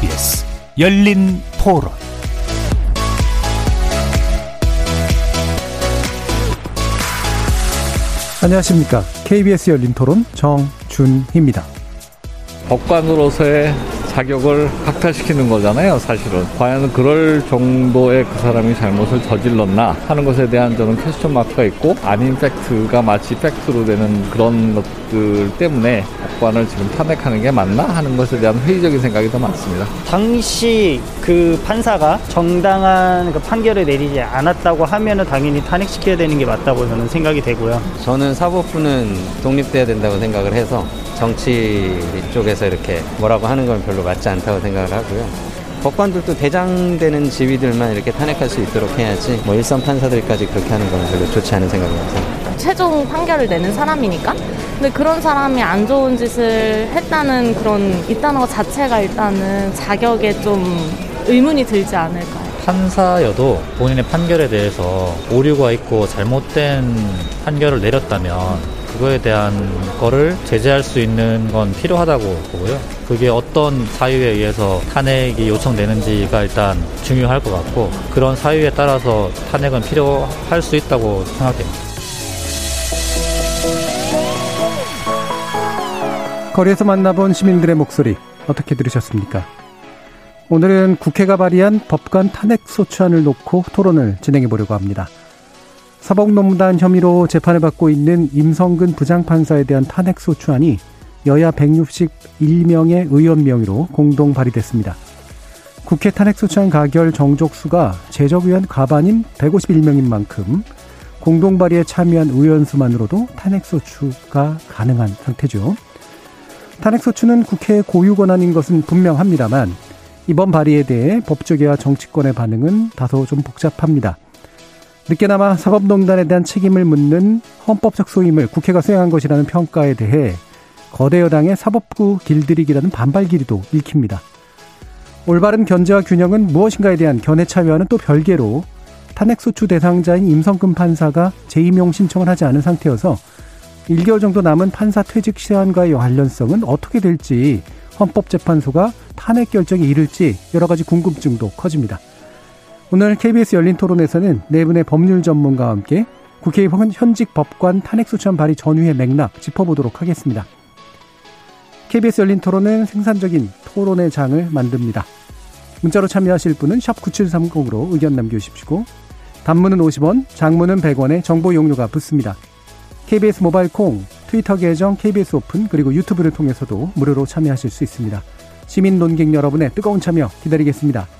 KBS 열린 토론 안녕하십니까. KBS 열린 토론 정준희입니다. 법관으로서의 자격을 박탈시키는 거잖아요, 사실은. 과연 그럴 정도의 그 사람이 잘못을 저질렀나 하는 것에 대한 저는 퀘스천 마크가 있고 아닌 팩트가 마치 팩트로 되는 그런 것들 때문에 법관을 지금 탄핵하는 게 맞나 하는 것에 대한 회의적인 생각이 더 많습니다. 당시 그 판사가 정당한 그 판결을 내리지 않았다고 하면은 당연히 탄핵시켜야 되는 게 맞다고 저는 생각이 되고요. 저는 사법부는 독립돼야 된다고 생각을 해서 정치 쪽에서 이렇게 뭐라고 하는 건 별로 맞지 않다고 생각을 하고요. 법관들도 대장되는 지위들만 이렇게 탄핵할 수 있도록 해야지 뭐 일선 판사들까지 그렇게 하는 건 별로 좋지 않은 생각입니다. 최종 판결을 내는 사람이니까 근데 그런 사람이 안 좋은 짓을 했다는 그런 있다는 것 자체가 일단은 자격에 좀 의문이 들지 않을까요? 판사여도 본인의 판결에 대해서 오류가 있고 잘못된 판결을 내렸다면 그거에 대한 거를 제재할 수 있는 건 필요하다고 보고요. 그게 어떤 사유에 의해서 탄핵이 요청되는지가 일단 중요할 것 같고 그런 사유에 따라서 탄핵은 필요할 수 있다고 생각됩니다. 거리에서 만나본 시민들의 목소리 어떻게 들으셨습니까? 오늘은 국회가 발의한 법관 탄핵 소추안을 놓고 토론을 진행해 보려고 합니다. 사법농단 혐의로 재판을 받고 있는 임성근 부장판사에 대한 탄핵소추안이 여야 161명의 의원 명의로 공동 발의됐습니다. 국회 탄핵소추안 가결 정족수가 제적의원 과반인 151명인 만큼 공동 발의에 참여한 의원 수만으로도 탄핵소추가 가능한 상태죠. 탄핵소추는 국회의 고유 권한인 것은 분명합니다만 이번 발의에 대해 법조계와 정치권의 반응은 다소 좀 복잡합니다. 늦게나마 사법농단에 대한 책임을 묻는 헌법적 소임을 국회가 수행한 것이라는 평가에 대해 거대 여당의 사법부 길들이기라는 반발 기류도 읽힙니다. 올바른 견제와 균형은 무엇인가에 대한 견해 차이와는 또 별개로 탄핵소추 대상자인 임성근 판사가 재임용 신청을 하지 않은 상태여서 1개월 정도 남은 판사 퇴직 시한과의 관련성은 어떻게 될지 헌법재판소가 탄핵 결정에 이를지 여러 가지 궁금증도 커집니다. 오늘 KBS 열린 토론에서는 네 분의 법률 전문가와 함께 국회의원 현직 법관 탄핵소추안 발의 전후의 맥락 짚어보도록 하겠습니다. KBS 열린 토론은 생산적인 토론의 장을 만듭니다. 문자로 참여하실 분은 9730으로 의견 남겨주십시오. 단문은 50원, 장문은 100원의 정보 용료가 붙습니다. KBS 모바일 콩, 트위터 계정 KBS 오픈 그리고 유튜브를 통해서도 무료로 참여하실 수 있습니다. 시민 논객 여러분의 뜨거운 참여 기다리겠습니다.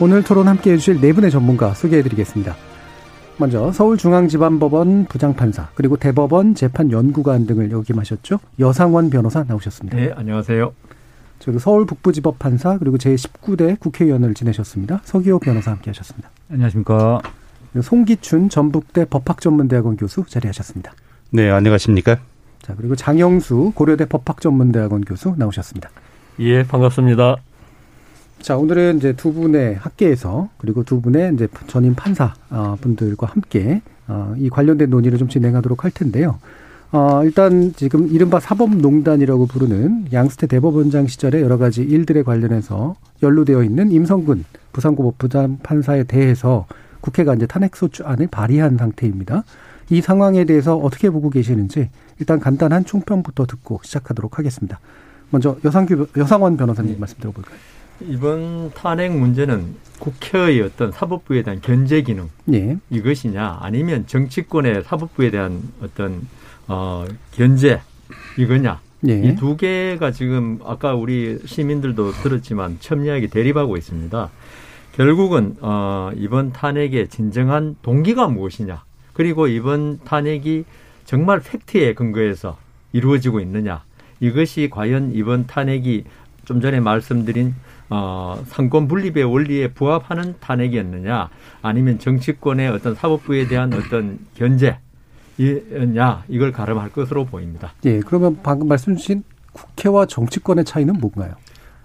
오늘 토론 함께 해주실 네 분의 전문가 소개해드리겠습니다. 먼저 서울중앙지방법원 부장판사 그리고 대법원 재판연구관 등을 역임하셨죠. 여상원 변호사 나오셨습니다. 네, 안녕하세요. 그리고 서울 북부지법 판사 그리고 제19대 국회의원을 지내셨습니다. 서기호 변호사 함께 하셨습니다. 안녕하십니까. 송기춘 전북대 법학전문대학원 교수 자리하셨습니다. 네, 안녕하십니까. 자, 그리고 장영수 고려대 법학전문대학원 교수 나오셨습니다. 예, 반갑습니다. 자, 오늘은 이제 두 분의 학계에서 그리고 두 분의 이제 전임 판사 어, 분들과 함께 어, 이 관련된 논의를 좀 진행하도록 할 텐데요. 어, 일단 지금 이른바 사법농단이라고 부르는 양스태 대법원장 시절의 여러 가지 일들에 관련해서 연루되어 있는 임성근 부산고법 부장 판사에 대해서 국회가 이제 탄핵소추안을 발의한 상태입니다. 이 상황에 대해서 어떻게 보고 계시는지 일단 간단한 총평부터 듣고 시작하도록 하겠습니다. 먼저 여상규 여상원 변호사님 네. 말씀 들어볼까요? 이번 탄핵 문제는 국회의 어떤 사법부에 대한 견제 기능 예. 이것이냐 아니면 정치권의 사법부에 대한 어떤 어 견제 이거냐 예. 이두 개가 지금 아까 우리 시민들도 들었지만 첨예하게 대립하고 있습니다. 결국은 어 이번 탄핵의 진정한 동기가 무엇이냐 그리고 이번 탄핵이 정말 팩트에 근거해서 이루어지고 있느냐 이것이 과연 이번 탄핵이 좀 전에 말씀드린 어, 상권 분립의 원리에 부합하는 탄핵이었느냐 아니면 정치권의 어떤 사법부에 대한 어떤 견제 이냐 이걸 가름할 것으로 보입니다. 예, 그러면 방금 말씀 주신 국회와 정치권의 차이는 뭔가요?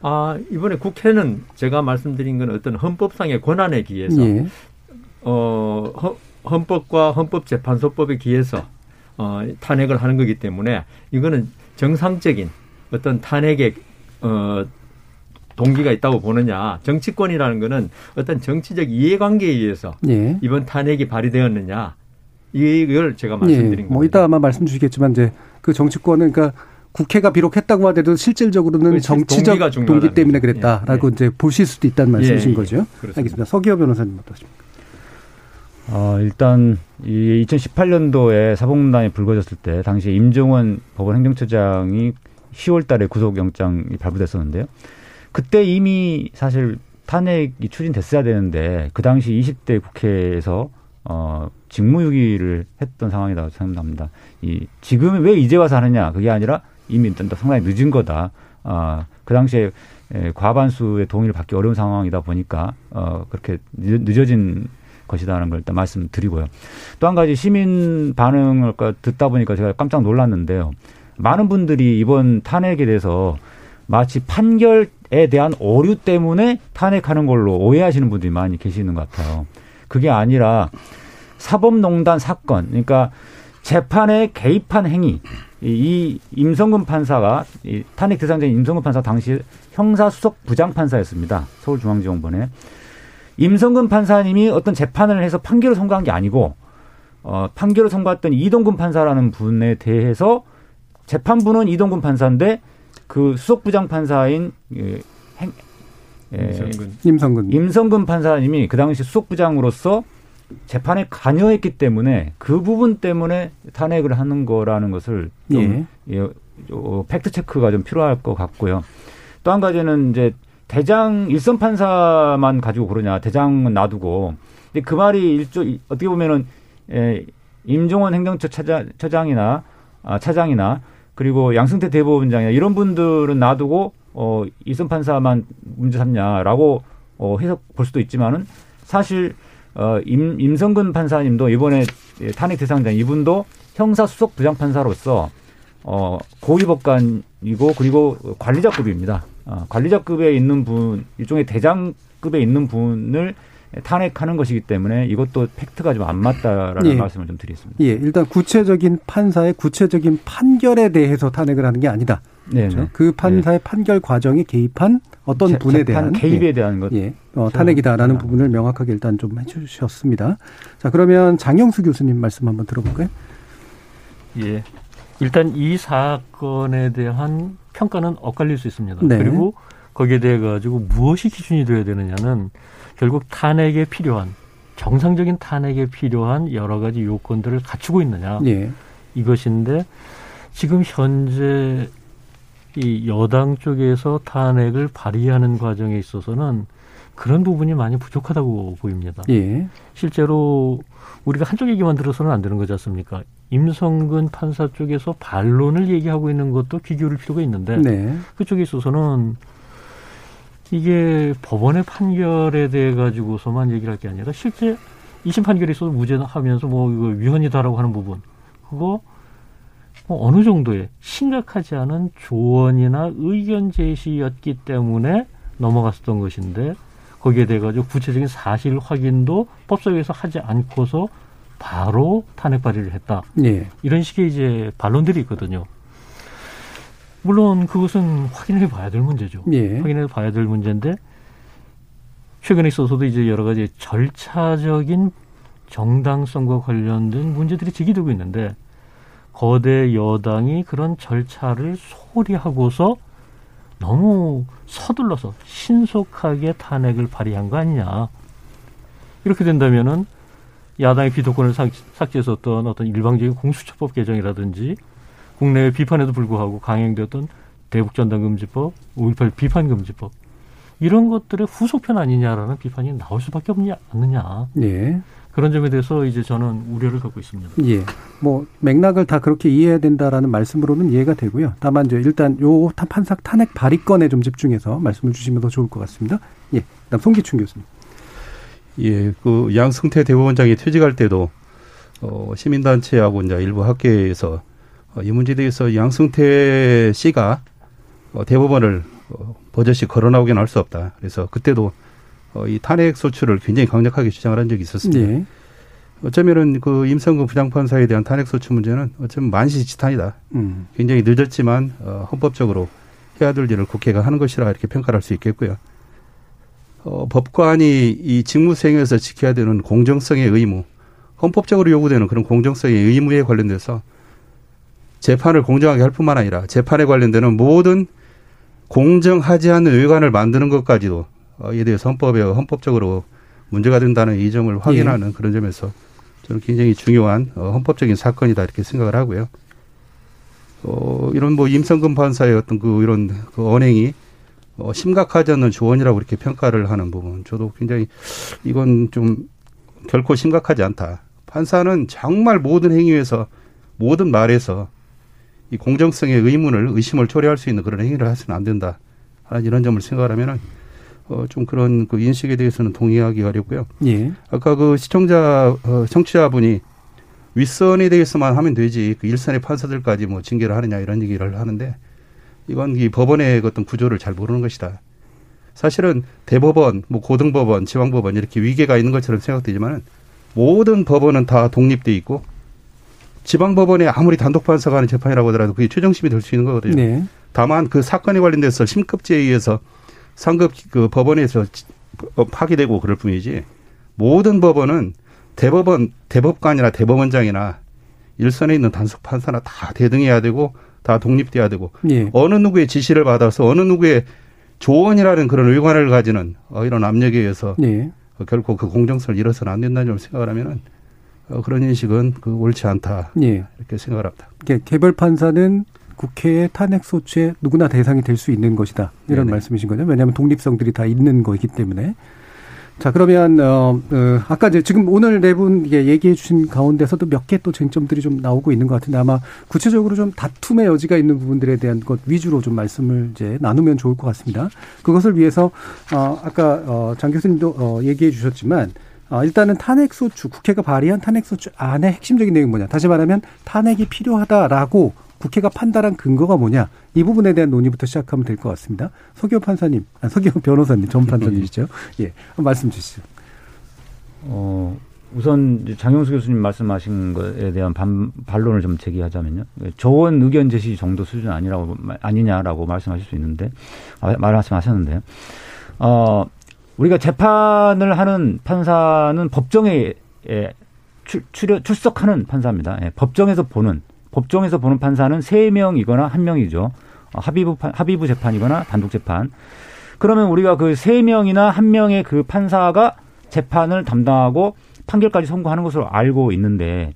아 이번에 국회는 제가 말씀드린 건 어떤 헌법상의 권한에 기해서 예. 어 헌법과 헌법재판소법에 기해서 어, 탄핵을 하는 거기 때문에 이거는 정상적인 어떤 탄핵의 어, 동기가 있다고 보느냐 정치권이라는 거는 어떤 정치적 이해관계에 의해서 예. 이번 탄핵이 발의되었느냐 이걸 제가 예. 말씀드린 예. 겁니다. 뭐 이따 아마 말씀 주시겠지만 이제 그 정치권은 그러니까 국회가 비록 했다고 하더라도 실질적으로는 정치적 동기 때문에 그랬다라고 예. 예. 이제 보실 수도 있다는 말씀이신 예. 거죠. 그렇습니다. 알겠습니다. 서기호 변호사님 어떠십니까? 어, 일단 이 2018년도에 사법농단이 불거졌을 때 당시 임종원 법원 행정처장이 10월 달에 구속영장이 발부됐었는데요. 그때 이미 사실 탄핵이 추진됐어야 되는데 그 당시 20대 국회에서 어, 직무유기를 했던 상황이라고 생각합니다. 이 지금 왜 이제 와서 하느냐 그게 아니라 이미 일단 상당히 늦은 거다. 어, 그 당시에 에, 과반수의 동의를 받기 어려운 상황이다 보니까 어, 그렇게 늦어진 것이다라는 걸 일단 말씀드리고요. 또 한 가지 시민 반응을 듣다 보니까 제가 깜짝 놀랐는데요. 많은 분들이 이번 탄핵에 대해서 마치 판결 에 대한 오류 때문에 탄핵하는 걸로 오해하시는 분들이 많이 계시는 것 같아요. 그게 아니라 사법농단 사건, 그러니까 재판에 개입한 행위, 이 임성근 판사가 이 탄핵 대상자인 임성근 판사 당시 형사수석 부장판사였습니다. 서울중앙지검본에 임성근 판사님이 어떤 재판을 해서 판결을 선고한 게 아니고 어, 판결을 선고했던 이동근 판사라는 분에 대해서 재판부는 이동근 판사인데 그 수석부장 판사인 예, 행, 예, 임성근. 임성근 임성근 판사님이 그 당시 수석부장으로서 재판에 관여했기 때문에 그 부분 때문에 탄핵을 하는 거라는 것을 좀 예. 예, 어, 팩트 체크가 좀 필요할 것 같고요. 또 한 가지는 이제 대장 일선 판사만 가지고 그러냐 대장은 놔두고 근데 그 말이 일조 어떻게 보면은 에, 임종원 행정처 차장, 차장이나 아, 차장이나 그리고 양승태 대법원장이나 이런 분들은 놔두고 어 일선 판사만 문제 삼냐라고 어 해석 볼 수도 있지만은 사실 어 임, 임성근 판사님도 이번에 탄핵 대상자 이분도 형사 수석 부장 판사로서 어 고위 법관이고 그리고 관리자급입니다. 어, 관리자급에 있는 분, 일종의 대장급에 있는 분을 탄핵하는 것이기 때문에 이것도 팩트가 좀 안 맞다라는 예. 말씀을 좀 드리겠습니다. 예, 일단 구체적인 판사의 구체적인 판결에 대해서 탄핵을 하는 게 아니다. 네. 그렇죠? 네. 그 판사의 네. 판결 과정에 개입한 어떤 재, 분에 대한 개입에 예. 대한 것, 예, 어, 탄핵이다라는 네. 부분을 명확하게 일단 좀 해주셨습니다. 자, 그러면 장영수 교수님 말씀 한번 들어볼까요? 예, 일단 이 사건에 대한 평가는 엇갈릴 수 있습니다. 네. 그리고 거기에 대해 가지고 무엇이 기준이 되어야 되느냐는 결국 탄핵에 필요한 정상적인 탄핵에 필요한 여러 가지 요건들을 갖추고 있느냐 네. 이것인데 지금 현재 이 여당 쪽에서 탄핵을 발의하는 과정에 있어서는 그런 부분이 많이 부족하다고 보입니다. 예. 실제로 우리가 한쪽 얘기만 들어서는 안 되는 거지 않습니까? 임성근 판사 쪽에서 반론을 얘기하고 있는 것도 귀 기울일 필요가 있는데 네. 그쪽에 있어서는 이게 법원의 판결에 대해 가지고서만 얘기를 할 게 아니라 실제 이심 판결에 있어서 무죄하면서 뭐 이거 위헌이다라고 하는 부분 그거 뭐 어느 정도의 심각하지 않은 조언이나 의견 제시였기 때문에 넘어갔었던 것인데 거기에 대해 가지고 구체적인 사실 확인도 법사위에서 하지 않고서 바로 탄핵 발의를 했다. 예. 이런 식의 이제 반론들이 있거든요. 물론 그것은 확인해 봐야 될 문제죠. 예. 확인해 봐야 될 문제인데 최근에 있어서도 이제 여러 가지 절차적인 정당성과 관련된 문제들이 제기되고 있는데 거대 여당이 그런 절차를 소홀히 하고서 너무 서둘러서 신속하게 탄핵을 발의한 거 아니냐. 이렇게 된다면은 야당의 비토권을 삭제했었던 어떤 일방적인 공수처법 개정이라든지 국내의 비판에도 불구하고 강행되었던 대북전단금지법, 5.18 비판금지법 이런 것들의 후속편 아니냐라는 비판이 나올 수밖에 없지 않느냐. 예. 그런 점에 대해서 이제 저는 우려를 갖고 있습니다. 예. 뭐 맥락을 다 그렇게 이해해야 된다라는 말씀으로는 이해가 되고요. 다만 이제 일단 요 판사 탄핵 발의건에 좀 집중해서 말씀을 주시면 더 좋을 것 같습니다. 예. 그다음 송기춘 교수님. 예. 그 양승태 대법원장이 퇴직할 때도 어 시민단체하고 이제 일부 학계에서 어, 이 문제에 대해서 양승태 씨가 어, 대법원을 어, 버젓이 걸어 나오긴 할수 없다. 그래서 그때도 어, 이 탄핵 소추를 굉장히 강력하게 주장을 한 적이 있었습니다. 네. 어쩌면은 그 임성근 부장판사에 대한 탄핵 소추 문제는 어쩌면 만시지탄이다. 음. 굉장히 늦었지만 어, 헌법적으로 해야 될 일을 국회가 하는 것이라 이렇게 평가를 할 수 있겠고요. 어, 법관이 이 직무 수행에서 지켜야 되는 공정성의 의무, 헌법적으로 요구되는 그런 공정성의 의무에 관련돼서 재판을 공정하게 할 뿐만 아니라 재판에 관련되는 모든 공정하지 않은 의관을 만드는 것까지도 어, 이에 대해서 헌법에 헌법적으로 문제가 된다는 이 점을 확인하는 예. 그런 점에서 저는 굉장히 중요한 어, 헌법적인 사건이다 이렇게 생각을 하고요. 어, 이런 뭐 임성근 판사의 어떤 그 이런 그 언행이 어, 심각하지 않는 조언이라고 이렇게 평가를 하는 부분 저도 굉장히 이건 좀 결코 심각하지 않다. 판사는 정말 모든 행위에서 모든 말에서 이 공정성의 의문을 의심을 초래할 수 있는 그런 행위를 해서는 안 된다. 하는 이런 점을 생각하면은 어, 좀 그런 그 인식에 대해서는 동의하기 어렵고요. 예. 아까 그 시청자, 어, 청취자분이 윗선에 대해서만 하면 되지 그 일선의 판사들까지 뭐 징계를 하느냐 이런 얘기를 하는데 이건 이 법원의 어떤 구조를 잘 모르는 것이다. 사실은 대법원, 뭐 고등법원, 지방법원 이렇게 위계가 있는 것처럼 생각되지만은 모든 법원은 다 독립돼 있고 지방법원에 아무리 단독 판사가 하는 재판이라고 하더라도 그게 최종심이 될 수 있는 거거든요. 네. 다만 그 사건에 관련돼서 심급지에 의해서 상급 그 법원에서 어, 파기되고 그럴 뿐이지 모든 법원은 대법원 대법관이나 대법원장이나 일선에 있는 단속 판사나 다 대등해야 되고 다 독립돼야 되고 예. 어느 누구의 지시를 받아서 어느 누구의 조언이라는 그런 의관을 가지는 어, 이런 압력에 의해서 예. 결코 그 공정성을 잃어서는 안 된다는 점을 생각을 하면은 어, 그런 인식은 그 옳지 않다 예. 이렇게 생각을 합니다. 개별 판사는 국회의 탄핵 소추에 누구나 대상이 될 수 있는 것이다. 이런 네네. 말씀이신 거죠. 왜냐하면 독립성들이 다 있는 거기 때문에. 자, 그러면, 어, 어 아까 이제 지금 오늘 네 분 얘기해 주신 가운데서도 몇 개 또 쟁점들이 좀 나오고 있는 것 같은데 아마 구체적으로 좀 다툼의 여지가 있는 부분들에 대한 것 위주로 좀 말씀을 이제 나누면 좋을 것 같습니다. 그것을 위해서, 어, 아까, 어, 장 교수님도 어, 얘기해 주셨지만 어, 일단은 탄핵소추, 국회가 발의한 탄핵소추 안에 핵심적인 내용이 뭐냐. 다시 말하면 탄핵이 필요하다라고 국회가 판단한 근거가 뭐냐 이 부분에 대한 논의부터 시작하면 될 것 같습니다. 서기호 판사님, 아, 서기호 변호사님, 전 판사님이시죠. 예, 말씀 주시죠. 어, 우선 장영수 교수님 말씀하신 것에 대한 반, 반론을 좀 제기하자면요. 조언 의견 제시 정도 수준 아니라고 아니냐라고 말씀하실 수 있는데 아, 말씀하셨는데 어, 우리가 재판을 하는 판사는 법정에 예, 출, 출, 출석하는 판사입니다. 예, 법정에서 보는 법정에서 보는 판사는 세명이거나한 명이죠. 어, 합의부 합의부 재판이거나 단독 재판. 그러면 우리가 그 세 명이나 한 명의 그 판사가 재판을 담당하고 판결까지 선고하는 것으로 알고 있는데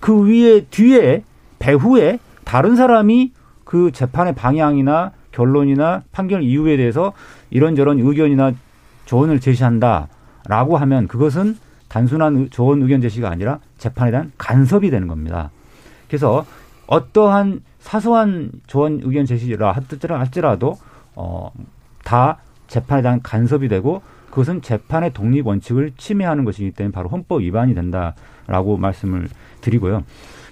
그 위에 뒤에 배후에 다른 사람이 그 재판의 방향이나 결론이나 판결 이유에 대해서 이런저런 의견이나 조언을 제시한다라고 하면 그것은 단순한 조언 의견 제시가 아니라 재판에 대한 간섭이 되는 겁니다. 그래서 어떠한 사소한 조언 의견 제시라 할지라도 어, 다 재판에 대한 간섭이 되고 그것은 재판의 독립 원칙을 침해하는 것이기 때문에 바로 헌법 위반이 된다라고 말씀을 드리고요.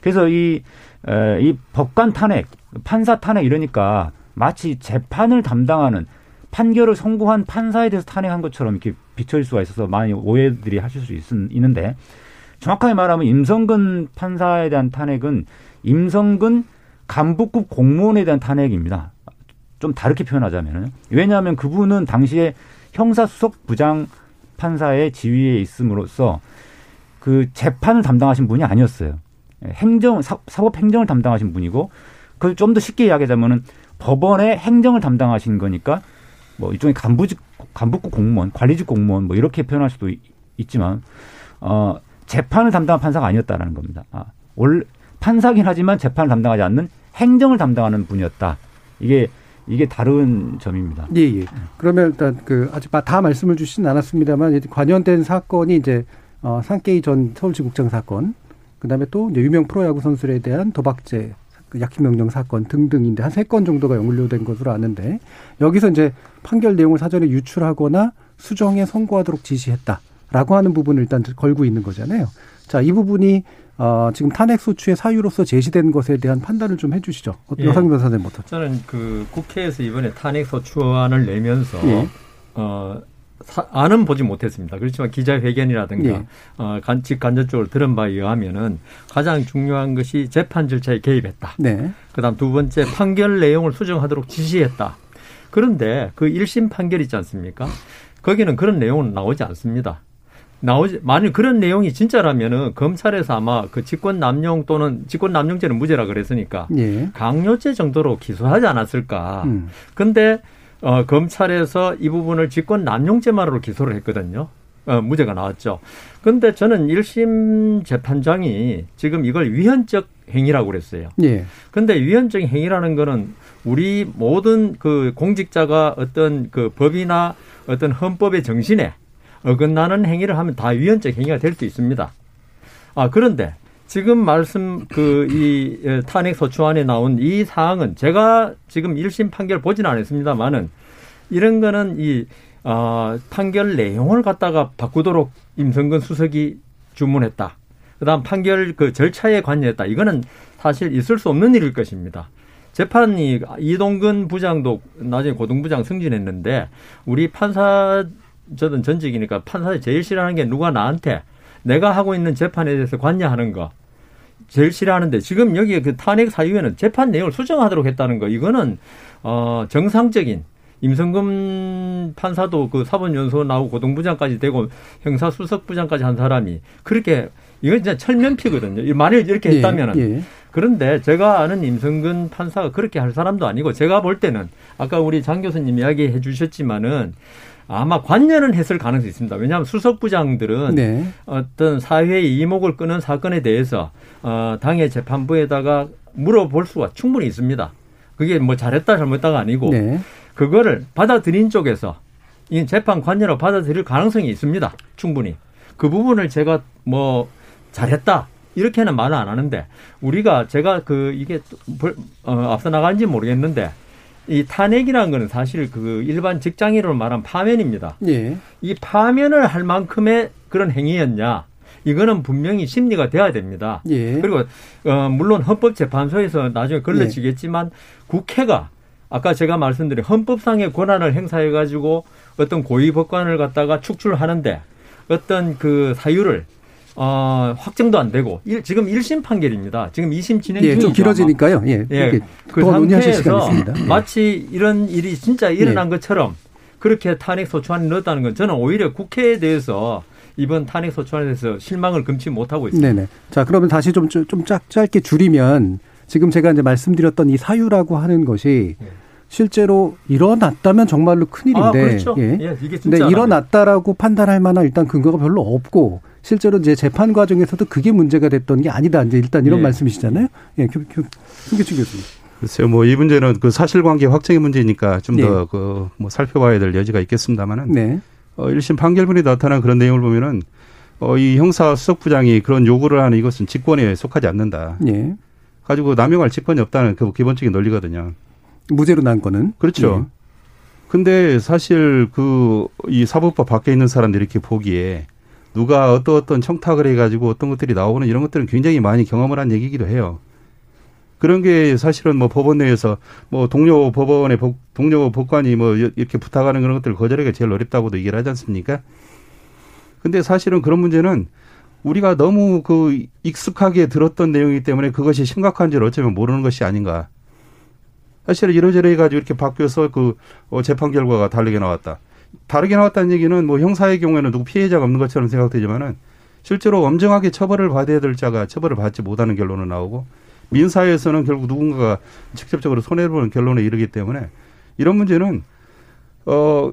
그래서 이, 에, 이 법관 탄핵, 판사 탄핵 이러니까 마치 재판을 담당하는 판결을 선고한 판사에 대해서 탄핵한 것처럼 이렇게 비춰질 수가 있어서 많이 오해들이 하실 수 있, 있는데 정확하게 말하면 임성근 판사에 대한 탄핵은 임성근 간부급 공무원에 대한 탄핵입니다. 좀 다르게 표현하자면 왜냐하면 그분은 당시에 형사수석 부장 판사의 지위에 있음으로써 그 재판을 담당하신 분이 아니었어요. 행정 사, 법 행정을 담당하신 분이고 그걸 좀 더 쉽게 이야기하자면은 법원의 행정을 담당하신 거니까 뭐 일종의 간부직 간부급 공무원, 관리직 공무원 뭐 이렇게 표현할 수도 있지만 어 재판을 담당한 판사가 아니었다라는 겁니다. 아, 원래 판사긴 하지만 재판을 담당하지 않는 행정을 담당하는 분이었다. 이게 이게 다른 점입니다. 예, 예. 그러면 일단 그 아직 다 말씀을 주시진 않았습니다만 관련된 사건이 이제 어, 상케이 전 서울지국장 사건, 그다음에 또 이제 유명 프로야구 선수에 대한 도박죄 그 약식 명령 사건 등등인데 한 세 건 정도가 연루된 것으로 아는데 여기서 이제 판결 내용을 사전에 유출하거나 수정에 선고하도록 지시했다라고 하는 부분을 일단 걸고 있는 거잖아요. 자, 이 부분이 어, 지금 탄핵 소추의 사유로서 제시된 것에 대한 판단을 좀 해주시죠. 예. 여상 변호사님부터. 저는 그 국회에서 이번에 탄핵 소추안을 내면서 예. 어, 사, 안은 보지 못했습니다. 그렇지만 기자회견이라든가 예. 어, 간 직 간접적으로 들은 바에 의하면은 가장 중요한 것이 재판 절차에 개입했다. 네. 그다음 두 번째 판결 내용을 수정하도록 지시했다. 그런데 그 1심 판결 있지 않습니까? 거기는 그런 내용은 나오지 않습니다. 나오지 만약 그런 내용이 진짜라면은 검찰에서 아마 그 직권 남용 또는 직권 남용죄는 무죄라 그랬으니까 예. 강요죄 정도로 기소하지 않았을까. 음. 근데 어, 검찰에서 이 부분을 직권 남용죄만으로 기소를 했거든요. 어, 무죄가 나왔죠. 근데 저는 1심 재판장이 지금 이걸 위헌적 행위라고 그랬어요. 예. 근데 위헌적 행위라는 거는 우리 모든 그 공직자가 어떤 그 법이나 어떤 헌법의 정신에 어긋나는 행위를 하면 다 위헌적 행위가 될 수 있습니다. 아, 그런데 지금 말씀 그 이 탄핵 소추안에 나온 이 사항은 제가 지금 1심 판결 보진 않았습니다만은 이런 거는 이 어, 판결 내용을 갖다가 바꾸도록 임성근 수석이 주문했다. 그다음 판결 그 절차에 관여했다. 이거는 사실 있을 수 없는 일일 것입니다. 재판이 이동근 부장도 나중에 고등부장 승진했는데 우리 판사 저는 전직이니까 판사 제일 싫어하는 게 누가 나한테 내가 하고 있는 재판에 대해서 관여하는 거 제일 싫어하는데 지금 여기 그 탄핵 사유에는 재판 내용을 수정하도록 했다는 거 이거는 어 정상적인 임성근 판사도 그 사법연수원 나오고 고등부장까지 되고 형사수석부장까지 한 사람이 그렇게 이건 진짜 철면피거든요. 만일 이렇게 예, 했다면은. 예, 예. 그런데 제가 아는 임성근 판사가 그렇게 할 사람도 아니고 제가 볼 때는 아까 우리 장 교수님 이야기해 주셨지만은 아마 관여는 했을 가능성이 있습니다. 왜냐하면 수석부장들은 네. 어떤 사회의 이목을 끄는 사건에 대해서 어, 당의 재판부에다가 물어볼 수가 충분히 있습니다. 그게 뭐 잘했다 잘못했다가 아니고 네. 그거를 받아들인 쪽에서 이 재판 관여로 받아들일 가능성이 있습니다. 충분히. 그 부분을 제가 뭐 잘했다. 이렇게는 말을 안 하는데 우리가 제가 그 이게 어, 앞서 나간지 모르겠는데 이 탄핵이라는 거는 사실 그 일반 직장인으로 말한 파면입니다. 예. 이 파면을 할 만큼의 그런 행위였냐? 이거는 분명히 심리가 돼야 됩니다. 예. 그리고 어 물론 헌법재판소에서 나중에 걸러지겠지만 예. 국회가 아까 제가 말씀드린 헌법상의 권한을 행사해 가지고 어떤 고위 법관을 갖다가 축출하는데 어떤 그 사유를 어, 확정도 안 되고 일, 지금 1심 판결입니다. 지금 2심 진행 중이죠. 예, 좀 길어지니까요. 예. 예. 그 상태에서 예. 마치 이런 일이 진짜 일어난 예. 것처럼 그렇게 탄핵 소추안을 넣었다는 건 저는 오히려 국회에 대해서 이번 탄핵 소추안에 대해서 실망을 금치 못하고 있습니다. 네네. 자, 그러면 다시 좀, 좀 짝, 짧게 줄이면 지금 제가 이제 말씀드렸던 이 사유라고 하는 것이 예. 실제로 일어났다면 정말로 큰일인데. 아, 그렇죠. 예. 예 이게 진짜. 근데 일어났다라고 판단할 만한 일단 근거가 별로 없고 실제로 이제 재판 과정에서도 그게 문제가 됐던 게 아니다. 이제 일단 이런 예. 말씀이시잖아요. 예, 김규춘 교수님. 글쎄요, 뭐 이 문제는 그 사실관계 확정의 문제니까 좀 더그 네. 뭐 살펴봐야 될 여지가 있겠습니다만은 네. 어, 1심 판결문에 나타난 그런 내용을 보면은 어, 이 형사 수석부장이 그런 요구를 하는 이것은 직권에 속하지 않는다. 네. 가지고 남용할 직권이 없다는 그 기본적인 논리거든요. 무죄로 난 거는 그렇죠. 예. 근데 사실 그 이 사법법 밖에 있는 사람들이 이렇게 보기에 누가 어떤 어떤 청탁을 해가지고 어떤 것들이 나오는 이런 것들은 굉장히 많이 경험을 한 얘기기도 해요. 그런 게 사실은 뭐 법원 내에서 뭐 동료 법원의 법, 동료 법관이 뭐 이렇게 부탁하는 그런 것들을 거절하기가 제일 어렵다고도 얘기를 하지 않습니까? 근데 사실은 그런 문제는 우리가 너무 그 익숙하게 들었던 내용이기 때문에 그것이 심각한지를 어쩌면 모르는 것이 아닌가. 사실은 이러저러 해가지고 이렇게 바뀌어서 그 어, 재판 결과가 다르게 나왔다. 다르게 나왔다는 얘기는 뭐 형사의 경우에는 누구 피해자가 없는 것처럼 생각되지만은 실제로 엄정하게 처벌을 받아야 될 자가 처벌을 받지 못하는 결론은 나오고 민사에서는 결국 누군가가 직접적으로 손해를 보는 결론에 이르기 때문에 이런 문제는 어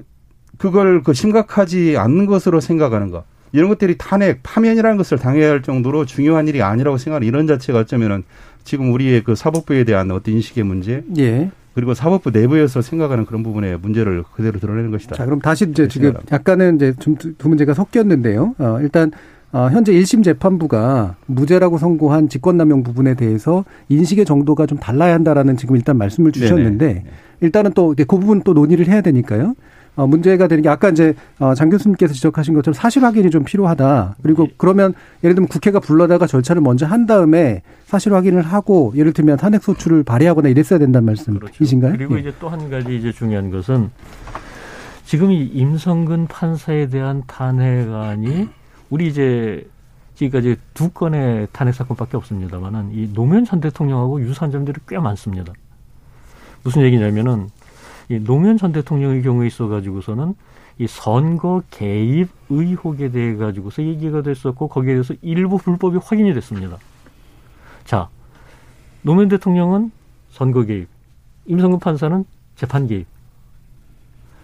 그걸 그 심각하지 않는 것으로 생각하는 것 이런 것들이 탄핵 파면이라는 것을 당해야 할 정도로 중요한 일이 아니라고 생각하는 이런 자체가 어쩌면은 지금 우리의 그 사법부에 대한 어떤 인식의 문제, 예. 그리고 사법부 내부에서 생각하는 그런 부분에 문제를 그대로 드러내는 것이다. 자, 그럼 다시 이제 지금 약간은 이제 좀두 문제가 섞였는데요. 어, 일단 어, 현재 1심 재판부가 무죄라고 선고한 직권남용 부분에 대해서 인식의 정도가 좀 달라야 한다라는 지금 일단 말씀을 주셨는데 네네. 일단은 또 그 부분 또 논의를 해야 되니까요. 어, 문제가 되는 게 아까 이제 어, 장 교수님께서 지적하신 것처럼 사실 확인이 좀 필요하다. 그리고 네. 그러면 예를 들면 국회가 불러다가 절차를 먼저 한 다음에 사실 확인을 하고 예를 들면 탄핵 소추를 발의하거나 이랬어야 된다는 말씀이신가요? 그렇죠. 그리고 예. 이제 또 한 가지 이제 중요한 것은 지금 이 임성근 판사에 대한 탄핵안이 우리 이제 지금까지 두 건의 탄핵 사건밖에 없습니다만은 이 노무현 전 대통령하고 유사한 점들이 꽤 많습니다. 무슨 얘기냐면은 이 노무현 전 대통령의 경우에 있어 가지고서는 이 선거 개입 의혹에 대해 가지고서 얘기가 됐었고 거기에 대해서 일부 불법이 확인이 됐습니다. 자, 노무현 대통령은 선거 개입, 임성근 판사는 재판 개입.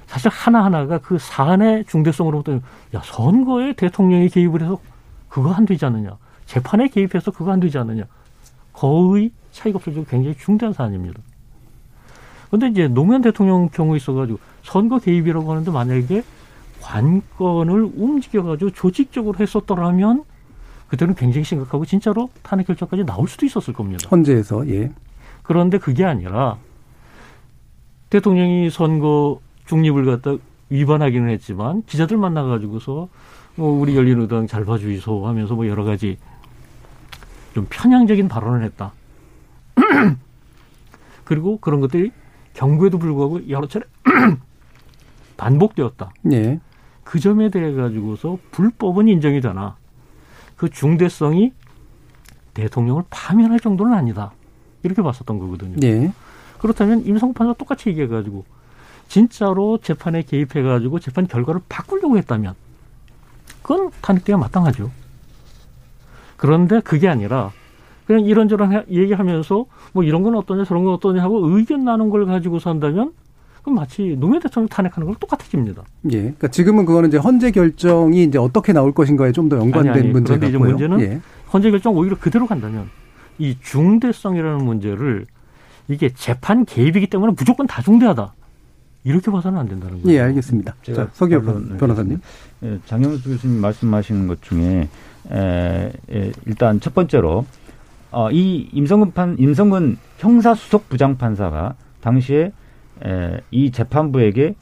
사실 하나하나가 그 사안의 중대성으로부터 야, 선거에 대통령이 개입을 해서 그거 안 되지 않느냐. 재판에 개입해서 그거 안 되지 않느냐. 거의 차이가 없을 정도 굉장히 중대한 사안입니다. 근데 이제 노무현 대통령 경우에 있어가지고 선거 개입이라고 하는데 만약에 관건을 움직여가지고 조직적으로 했었더라면 그때는 굉장히 심각하고 진짜로 탄핵 결정까지 나올 수도 있었을 겁니다. 헌재에서 예. 그런데 그게 아니라 대통령이 선거 중립을 갖다 위반하기는 했지만 기자들 만나가지고서 뭐 우리 열린우당 잘 봐주이소 하면서 뭐 여러 가지 좀 편향적인 발언을 했다. 그리고 그런 것들이 경고에도 불구하고 여러 차례 반복되었다. 네. 그 점에 대해 가지고서 불법은 인정이 되나 그 중대성이 대통령을 파면할 정도는 아니다. 이렇게 봤었던 거거든요. 네. 그렇다면 임성판사 똑같이 얘기해 가지고 진짜로 재판에 개입해 가지고 재판 결과를 바꾸려고 했다면 그건 탄핵돼야 마땅하죠. 그런데 그게 아니라 그냥 이런저런 얘기하면서 뭐 이런 건 어떠냐 저런 건 어떠냐 하고 의견 나눈 걸 가지고 산다면 그럼 마치 노무현 대통령 탄핵하는 걸 똑같아집니다. 예. 그러니까 지금은 그거는 이제 헌재 결정이 이제 어떻게 나올 것인가에 좀 더 연관된 아니, 아니, 문제 같고요. 문제는 예. 헌재 결정 오히려 그대로 간다면 이 중대성이라는 문제를 이게 재판 개입이기 때문에 무조건 다 중대하다. 이렇게 봐서는 안 된다는 거예요. 예, 알겠습니다. 자, 서기현 변호사님. 예, 장영수 교수님 말씀하신 것 중에 에, 에, 일단 첫 번째로 어, 이 임성근 판 임성근 형사 수석 부장판사가 당시에 에, 이 재판부에게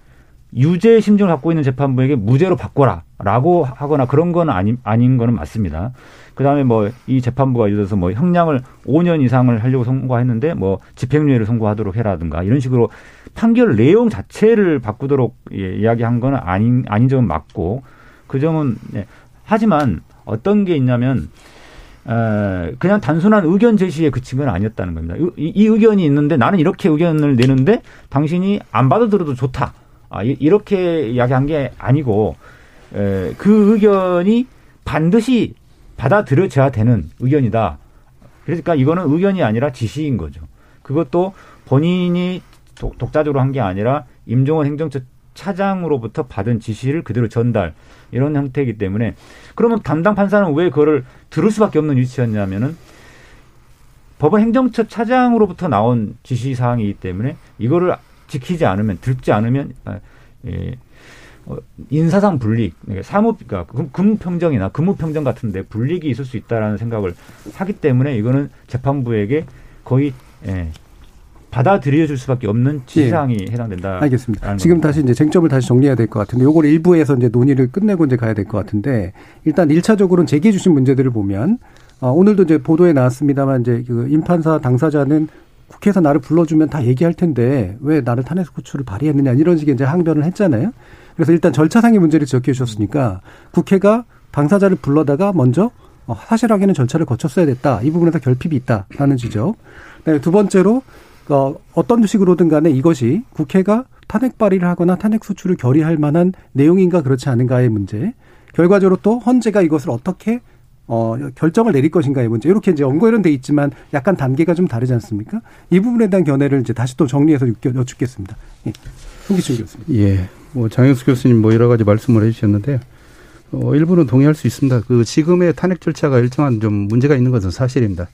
유죄 심증을 갖고 있는 재판부에게 무죄로 바꿔라라고 하거나 그런 건 아닌 아닌 거는 맞습니다. 그다음에 뭐 이 재판부가 예를 들어서 뭐 형량을 5년 이상을 하려고 선고했는데 뭐 집행유예를 선고하도록 해라든가 이런 식으로 판결 내용 자체를 바꾸도록 예, 이야기한 거는 아닌 아닌 점은 맞고 그 점은 네. 하지만 어떤 게 있냐면 에, 그냥 단순한 의견 제시에 그친 건 아니었다는 겁니다. 이, 이, 의견이 있는데 나는 이렇게 의견을 내는데 당신이 안 받아들여도 좋다. 아, 이, 이렇게 이야기한 게 아니고 에, 그 의견이 반드시 받아들여져야 되는 의견이다. 그러니까 이거는 의견이 아니라 지시인 거죠. 그것도 본인이 독, 독자적으로 한 게 아니라 임종원 행정처 차장으로부터 받은 지시를 그대로 전달 이런 형태이기 때문에 그러면 담당 판사는 왜 그거를 들을 수밖에 없는 위치였냐면은 법원 행정처 차장으로부터 나온 지시 사항이기 때문에 이거를 지키지 않으면 듣지 않으면 아, 예, 어, 인사상 불이익, 그러니까 사무 그러니까 근무평정이나 근무평정 같은데 불이익이 있을 수 있다라는 생각을 하기 때문에 이거는 재판부에게 거의 예, 받아들여 줄 수밖에 없는 지시사항이 예. 해당된다. 알겠습니다. 지금 겁니다. 다시 이제 쟁점을 다시 정리해야 될 것 같은데 요걸 일부에서 이제 논의를 끝내고 이제 가야 될 것 같은데 일단 일차적으로는 제기해 주신 문제들을 보면 어, 오늘도 이제 보도에 나왔습니다만 이제 그 임판사 당사자는 국회에서 나를 불러주면 다 얘기할 텐데 왜 나를 탄핵 소추를 발의했느냐 이런 식의 이제 항변을 했잖아요. 그래서 일단 절차상의 문제를 지적해 주셨으니까 국회가 당사자를 불러다가 먼저 어, 사실 확인은 절차를 거쳤어야 됐다. 이 부분에서 결핍이 있다라는 지적. 두 번째로 어, 어떤 식으로든 간에 이것이 국회가 탄핵 발의를 하거나 탄핵 소추를 결의할 만한 내용인가 그렇지 않은가의 문제. 결과적으로 또 헌재가 이것을 어떻게 어, 결정을 내릴 것인가의 문제. 이렇게 이제 언거이런 돼 있지만 약간 단계가 좀 다르지 않습니까? 이 부분에 대한 견해를 이제 다시 또 정리해서 여쭙겠습니다. 예. 송기춘 교수님. 예. 뭐 장영수 교수님 뭐 여러 가지 말씀을 해 주셨는데 어, 일부는 동의할 수 있습니다. 그 지금의 탄핵 절차가 일정한 좀 문제가 있는 것은 사실입니다.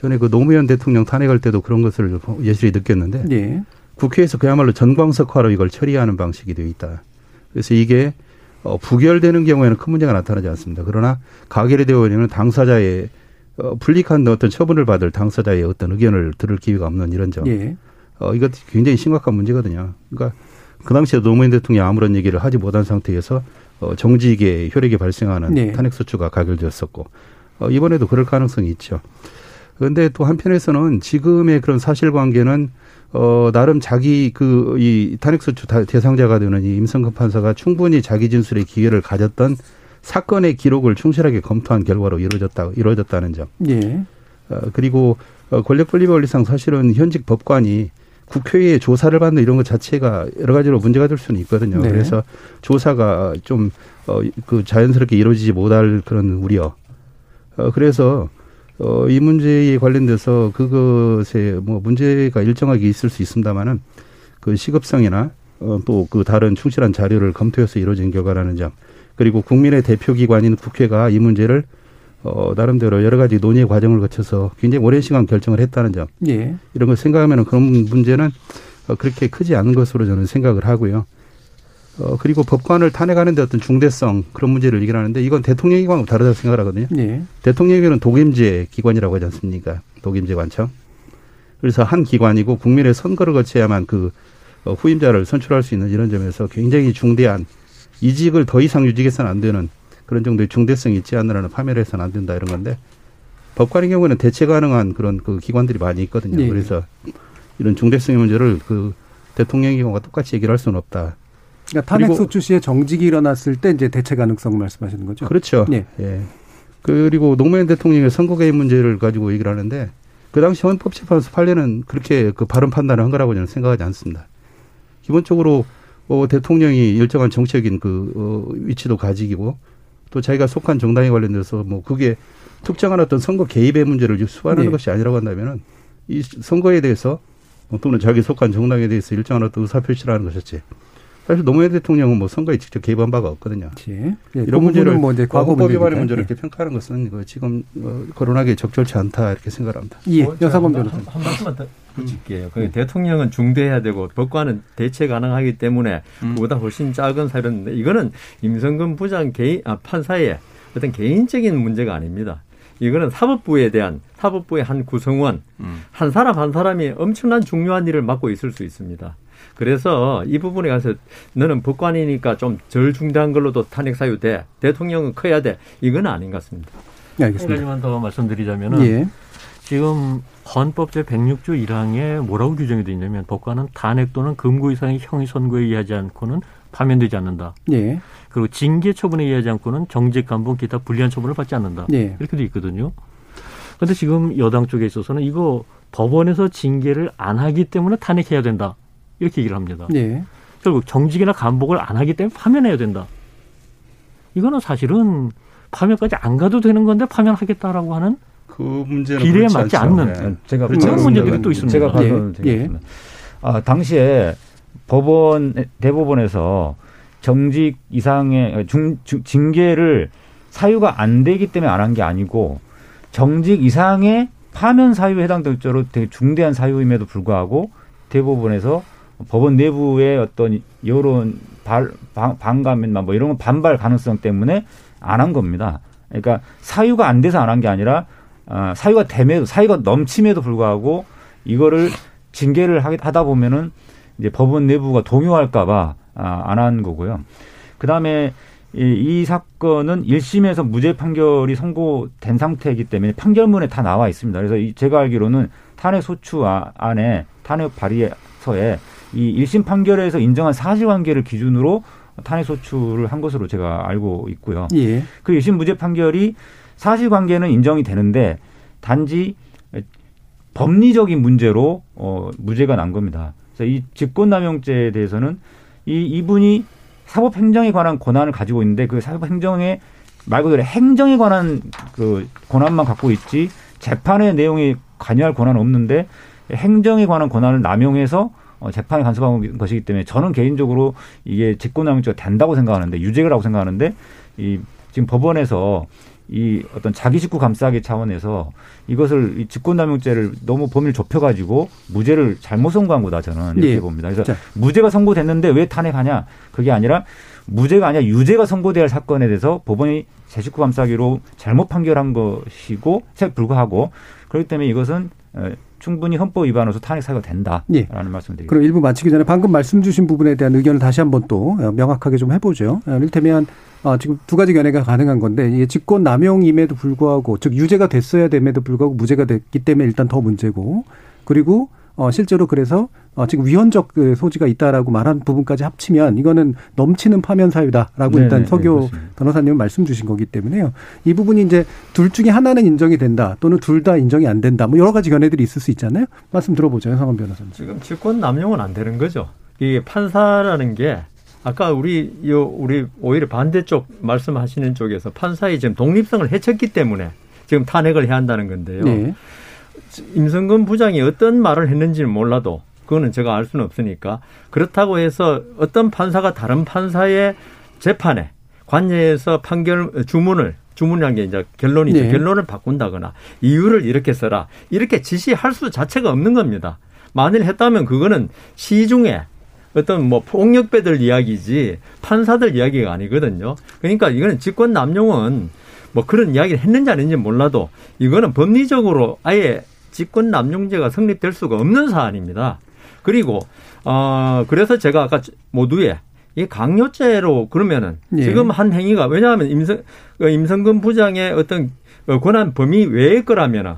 전에 그 노무현 대통령 탄핵할 때도 그런 것을 예시를 느꼈는데 예. 국회에서 그야말로 전광석화로 이걸 처리하는 방식이 되어 있다. 그래서 이게 어, 부결되는 경우에는 큰 문제가 나타나지 않습니다. 그러나 가결이 되어 있는 당사자의 어, 불리한 어떤 처분을 받을 당사자의 어떤 의견을 들을 기회가 없는 이런 점. 예. 어, 이것 굉장히 심각한 문제거든요. 그러니까 그 당시에 노무현 대통령이 아무런 얘기를 하지 못한 상태에서 어, 정직의 효력이 발생하는 네. 탄핵소추가 가결되었었고 어, 이번에도 그럴 가능성이 있죠. 그런데 또 한편에서는 지금의 그런 사실관계는 어, 나름 자기 그, 이 탄핵소추 대상자가 되는 이 임성근 판사가 충분히 자기 진술의 기회를 가졌던 사건의 기록을 충실하게 검토한 결과로 이루어졌다, 이루어졌다는 점. 예. 어, 그리고 어, 권력 분립 원리상 사실은 현직 법관이 국회에 조사를 받는 이런 것 자체가 여러 가지로 문제가 될 수는 있거든요. 네. 그래서 조사가 좀, 어, 그 자연스럽게 이루어지지 못할 그런 우려. 어, 그래서 어, 이 문제에 관련돼서 그것에 뭐 문제가 일정하게 있을 수 있습니다만은 그 시급성이나 어, 또 그 다른 충실한 자료를 검토해서 이루어진 결과라는 점 그리고 국민의 대표 기관인 국회가 이 문제를 어, 나름대로 여러 가지 논의 과정을 거쳐서 굉장히 오랜 시간 결정을 했다는 점. 예. 이런 걸 생각하면 그런 문제는 어, 그렇게 크지 않은 것으로 저는 생각을 하고요. 어, 그리고 법관을 탄핵하는 데 어떤 중대성 그런 문제를 얘기하는데 이건 대통령 기관하고 다르다고 생각을 하거든요. 예. 대통령 기관은 독임제 기관이라고 하지 않습니까? 독임제 관청. 그래서 한 기관이고 국민의 선거를 거쳐야만 그 어, 후임자를 선출할 수 있는 이런 점에서 굉장히 중대한 이직을 더 이상 유직해서는 안 되는 그런 정도의 중대성이 있지 않느라는 파멸 해서는 안 된다 이런 건데 법관의 경우에는 대체 가능한 그런 그 기관들이 많이 있거든요. 예. 그래서 이런 중대성의 문제를 그 대통령 경우가 똑같이 얘기를 할 수는 없다. 그러니까 탄핵 소추 시에 정직이 일어났을 때 이제 대체 가능성 말씀하시는 거죠? 그렇죠. 예. 예. 그리고 노무현 대통령의 선거 개입 문제를 가지고 얘기를 하는데 그 당시 헌법재판소 판례는 그렇게 그 바른 판단을 한 거라고 저는 생각하지 않습니다. 기본적으로 어, 대통령이 일정한 정책인 그 어, 위치도 가지고 또 자기가 속한 정당에 관련돼서 뭐 그게 특정한 어떤 선거 개입의 문제를 수반하는 네. 것이 아니라고 한다면은 이 선거에 대해서 또는 자기 속한 정당에 대해서 일정한 어떤 의사 표시를 하는 것이지 사실 노무현 대통령은 뭐 선거에 직접 개입한 바가 없거든요. 예. 이런 그 문제를 뭐 과거법 위반의 문제를 이렇게 평가하는 것은 그 지금 어, 거론하기 적절치 않다 이렇게 생각합니다. 예. 뭐 여사범 변호사님. 한, 한 말씀만 더 붙일게요. 그 대통령은 중대해야 되고 법관은 대체 가능하기 때문에 음. 그보다 훨씬 작은 사례인데 이거는 임성근 부장 개인 아, 판사의 어떤 개인적인 문제가 아닙니다. 이거는 사법부에 대한 사법부의 한 구성원 음. 한 사람 한 사람이 엄청난 중요한 일을 맡고 있을 수 있습니다. 그래서 이 부분에 가서 너는 법관이니까 좀덜 중대한 걸로도 탄핵 사유 돼. 대통령은 커야 돼. 이건 아닌 것 같습니다. 네, 알겠습니다. 한 가지만 더 말씀드리자면은 예. 지금 헌법 제 106조 1항에 뭐라고 규정이 되어 있냐면 법관은 탄핵 또는 금고 이상의 형의 선고에 의하지 않고는 파면되지 않는다. 예. 그리고 징계 처분에 의하지 않고는 정직 감봉 기타 불리한 처분을 받지 않는다. 예. 이렇게 돼 있거든요. 그런데 지금 여당 쪽에 있어서는 이거 법원에서 징계를 안 하기 때문에 탄핵해야 된다. 이렇게 얘기를 합니다. 네. 결국 정직이나 감복을 안 하기 때문에 파면해야 된다. 이거는 사실은 파면까지 안 가도 되는 건데 파면하겠다라고 하는 그 문제는 비례에 맞지 않죠. 않는 네. 제가 그런 문제들이 또 있습니다. 제가 봐서 예. 예. 아, 당시에 법원 대법원에서 정직 이상의 중, 중, 징계를 사유가 안 되기 때문에 안 한 게 아니고 정직 이상의 파면 사유에 해당될 정도로 되게 중대한 사유임에도 불구하고 대법원에서 법원 내부의 어떤 여론 발, 반감이나 뭐 이런 건 반발 가능성 때문에 안 한 겁니다. 그러니까 사유가 안 돼서 안 한 게 아니라 어, 사유가 됨에도 사유가 넘침에도 불구하고 이거를 징계를 하다 보면은 이제 법원 내부가 동요할까봐 아, 안 한 거고요. 그 다음에 이, 이 사건은 1심에서 무죄 판결이 선고된 상태이기 때문에 판결문에 다 나와 있습니다. 그래서 이 제가 알기로는 탄핵 소추 아, 안에 탄핵 발의서에 이 1심 판결에서 인정한 사실관계를 기준으로 탄핵 소추를 한 것으로 제가 알고 있고요. 예. 그 1심 무죄 판결이 사실관계는 인정이 되는데 단지 법리적인 문제로 어, 무죄가 난 겁니다. 그래서 이 직권남용죄에 대해서는 이 이분이 사법행정에 관한 권한을 가지고 있는데 그 사법행정에 말 그대로 행정에 관한 그 권한만 갖고 있지 재판의 내용에 관여할 권한은 없는데 행정에 관한 권한을 남용해서 어, 재판에 간섭하는 것이기 때문에 저는 개인적으로 이게 직권남용죄가 된다고 생각하는데 유죄라고 생각하는데 이 지금 법원에서 이 어떤 자기 식구 감싸기 차원에서 이것을 이 직권남용죄를 너무 범위를 좁혀가지고 무죄를 잘못 선고한 거다 저는 이렇게 예. 봅니다. 그래서 자. 무죄가 선고됐는데 왜 탄핵하냐? 그게 아니라 무죄가 아니라 유죄가 할 사건에 대해서 법원이 제 식구 감싸기로 잘못 판결한 것이고 불구하고 그렇기 때문에 이것은 충분히 헌법 위반으로서 탄핵 사유가 된다라는 예. 말씀드립니다. 그럼 일부 마치기 전에 방금 말씀 주신 부분에 대한 의견을 다시 한번 또 명확하게 좀 해보죠. 이를테면 어, 지금 두 가지 견해가 가능한 건데 이게 직권 남용임에도 불구하고 즉 유죄가 됐어야 됨에도 불구하고 무죄가 됐기 때문에 일단 더 문제고 그리고 어, 실제로 그래서 어, 지금 위헌적 그 소지가 있다라고 말한 부분까지 합치면 이거는 넘치는 파면 사유다라고 네네, 일단 네, 서교 네, 변호사님은 말씀 주신 거기 때문에요. 이 부분이 이제 둘 중에 하나는 인정이 된다 또는 둘 다 인정이 안 된다 뭐 여러 가지 견해들이 있을 수 있잖아요. 말씀 들어보죠. 성원 변호사님. 지금 직권 남용은 안 되는 거죠. 이 판사라는 게 아까 우리 요 우리 오히려 반대쪽 말씀하시는 쪽에서 판사의 지금 독립성을 해쳤기 때문에 지금 탄핵을 해야 한다는 건데요. 네. 임성근 부장이 어떤 말을 했는지는 몰라도 그거는 제가 알 수는 없으니까 그렇다고 해서 어떤 판사가 다른 판사의 재판에 관여해서 판결 주문을 주문이라는 게 이제 결론이죠. 네. 결론을 바꾼다거나 이유를 이렇게 써라 이렇게 지시할 수 자체가 없는 겁니다. 만일 했다면 그거는 시중에 어떤 뭐 폭력배들 이야기지 판사들 이야기가 아니거든요. 그러니까 이거는 직권 남용은 뭐 그런 이야기를 했는지 아닌지 몰라도 이거는 법리적으로 아예 직권 남용죄가 성립될 수가 없는 사안입니다. 그리고 어 그래서 제가 아까 모두에 이 강요죄로 그러면은 예. 지금 한 행위가 왜냐하면 임성 어, 임성근 부장의 어떤 어, 권한 범위 외의 거라면은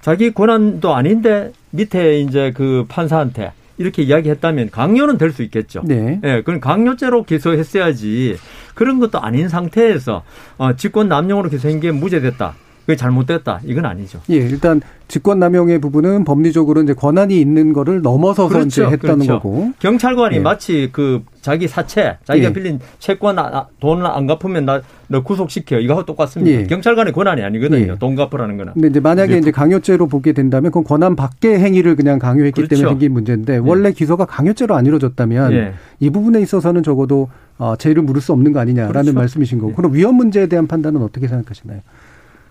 자기 권한도 아닌데 밑에 이제 그 판사한테 이렇게 이야기했다면 강요는 될 수 있겠죠. 네. 예, 그건 강요죄로 기소했어야지 그런 것도 아닌 상태에서 어, 직권 남용으로 기소한 게 무죄됐다. 그게 잘못됐다. 이건 아니죠. 예, 일단 직권 남용의 부분은 법리적으로 이제 권한이 있는 거를 넘어서서 그렇죠, 이제 했다는 그렇죠. 거고. 경찰관이 예. 마치 그 자기 사채, 자기가 예. 빌린 채권 아, 돈을 안 갚으면 나 너 구속시켜. 이거하고 똑같습니다. 예. 경찰관의 권한이 아니거든요. 예. 돈 갚으라는 거는. 근데 이제 만약에 이제 강요죄로 보게 된다면 그건 권한 밖의 행위를 그냥 강요했기 그렇죠. 때문에 생긴 문제인데 예. 원래 기소가 강요죄로 안 이루어졌다면 예. 이 부분에 있어서는 적어도 어, 죄를 물을 수 없는 거 아니냐라는 그렇죠. 말씀이신 거고. 그럼 위헌 문제에 대한 판단은 어떻게 생각하시나요?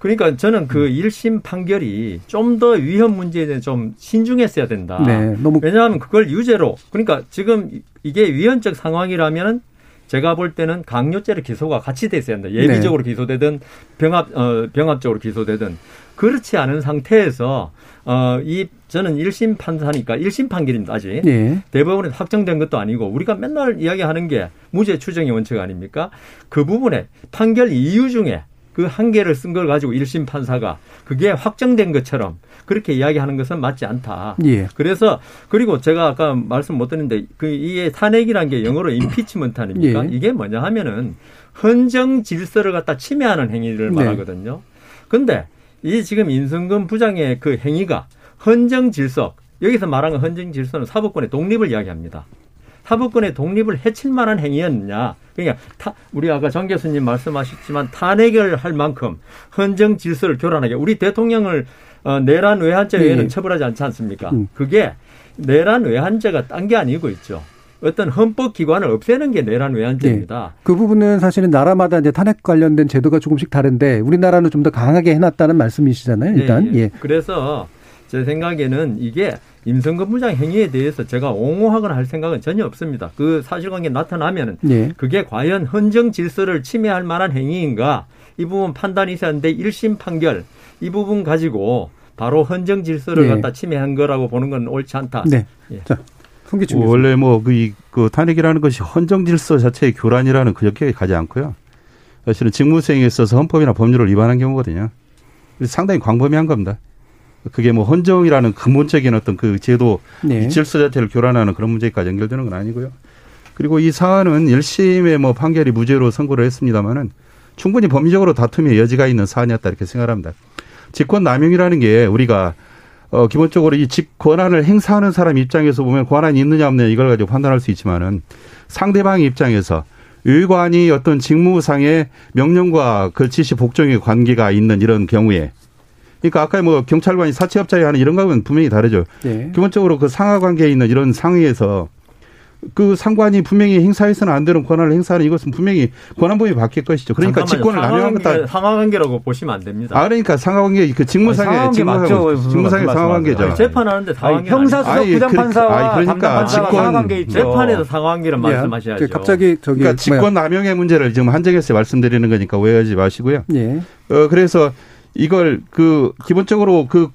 그러니까 저는 그 1심 음. 판결이 좀 더 위험 문제에 대해 좀 신중했어야 된다. 네, 너무 왜냐하면 그걸 유죄로 그러니까 지금 이게 위헌적 상황이라면 제가 볼 때는 강요죄를 기소가 같이 됐어야 한다. 예비적으로 네. 기소되든 병합 어 병합적으로 기소되든 그렇지 않은 상태에서 어 이 저는 1심 판사니까 1심 판결입니다. 아직 네. 대법원에서 확정된 것도 아니고 우리가 맨날 이야기하는 게 무죄 추정의 원칙 아닙니까? 그 부분에 판결 이유 중에 그 한계를 쓴 걸 가지고 1심 판사가 그게 확정된 것처럼 그렇게 이야기하는 것은 맞지 않다. 예. 그래서 그리고 제가 아까 말씀 못 드렸는데 그 이게 탄핵이라는 게 영어로 임피치먼트 아닙니까? 예. 이게 뭐냐 하면은 헌정 질서를 갖다 침해하는 행위를 네. 말하거든요. 근데 이 지금 인승근 부장의 그 행위가 헌정 질서 여기서 말하는 헌정 질서는 사법권의 독립을 이야기합니다. 사법권의 독립을 해칠 만한 행위였느냐. 그러니까 타, 우리 아까 정 교수님 말씀하셨지만 탄핵을 할 만큼 헌정 질서를 교란하게 우리 대통령을 어, 내란 외환죄 외에는 네. 처벌하지 않지 않습니까? 음. 그게 내란 외환죄가 딴 게 아니고 있죠. 어떤 헌법 기관을 없애는 게 내란 외환죄입니다. 네. 그 부분은 사실은 나라마다 이제 탄핵 관련된 제도가 조금씩 다른데 우리나라는 좀 더 강하게 해놨다는 말씀이시잖아요. 일단 네, 예. 그래서 제 생각에는 이게 임성근 부장 행위에 대해서 제가 옹호하거나 할 생각은 전혀 없습니다. 그 사실관계 나타나면은 네. 그게 과연 헌정 질서를 침해할 만한 행위인가 이 부분 판단이 있어야 하는데 1심 판결 이 부분 가지고 바로 헌정 질서를 네. 갖다 침해한 거라고 보는 건 옳지 않다. 네. 예. 자, 원래 뭐그 그 탄핵이라는 것이 헌정 질서 자체의 교란이라는 그렇게 가지 않고요. 사실은 직무수행에 있어서 헌법이나 법률을 위반한 경우거든요. 상당히 광범위한 겁니다. 그게 뭐 헌정이라는 근본적인 어떤 그 제도 네. 질서 자체를 교란하는 그런 문제까지 연결되는 건 아니고요. 그리고 이 사안은 1심에 뭐 판결이 무죄로 선고를 했습니다마는 충분히 법리적으로 다툼의 여지가 있는 사안이었다 이렇게 생각합니다. 직권 남용이라는 게 우리가 어 기본적으로 이 직 권한을 행사하는 사람 입장에서 보면 권한이 있느냐 없느냐 이걸 가지고 판단할 수 있지만은 상대방 입장에서 의관이 어떤 직무상의 명령과 걸치시 복종의 관계가 있는 이런 경우에 그러니까 아까 뭐 경찰관이 사채업자에 하는 이런 거하고는 분명히 다르죠. 네. 기본적으로 그 상하 관계에 있는 이런 상위에서 그 상관이 분명히 행사해서는 안 되는 권한을 행사하는 이것은 분명히 권한범위 바뀔 것이죠. 그러니까 직권을 남용한 것다 상하관계라고 보시면 안 됩니다. 아 그러니까 상하관계 그 직무상의 직무상의 직무상의 상하관계죠. 재판하는데 상하관계 형사수석 부장판사와 그러니까 직권 재판에서 상하관계를 예. 말씀하셔야죠. 갑자기 저기 그러니까 직권 남용의 문제를 지금 한정해서 말씀드리는 거니까 오해하지 마시고요. 예. 어 그래서 이걸 그 기본적으로 그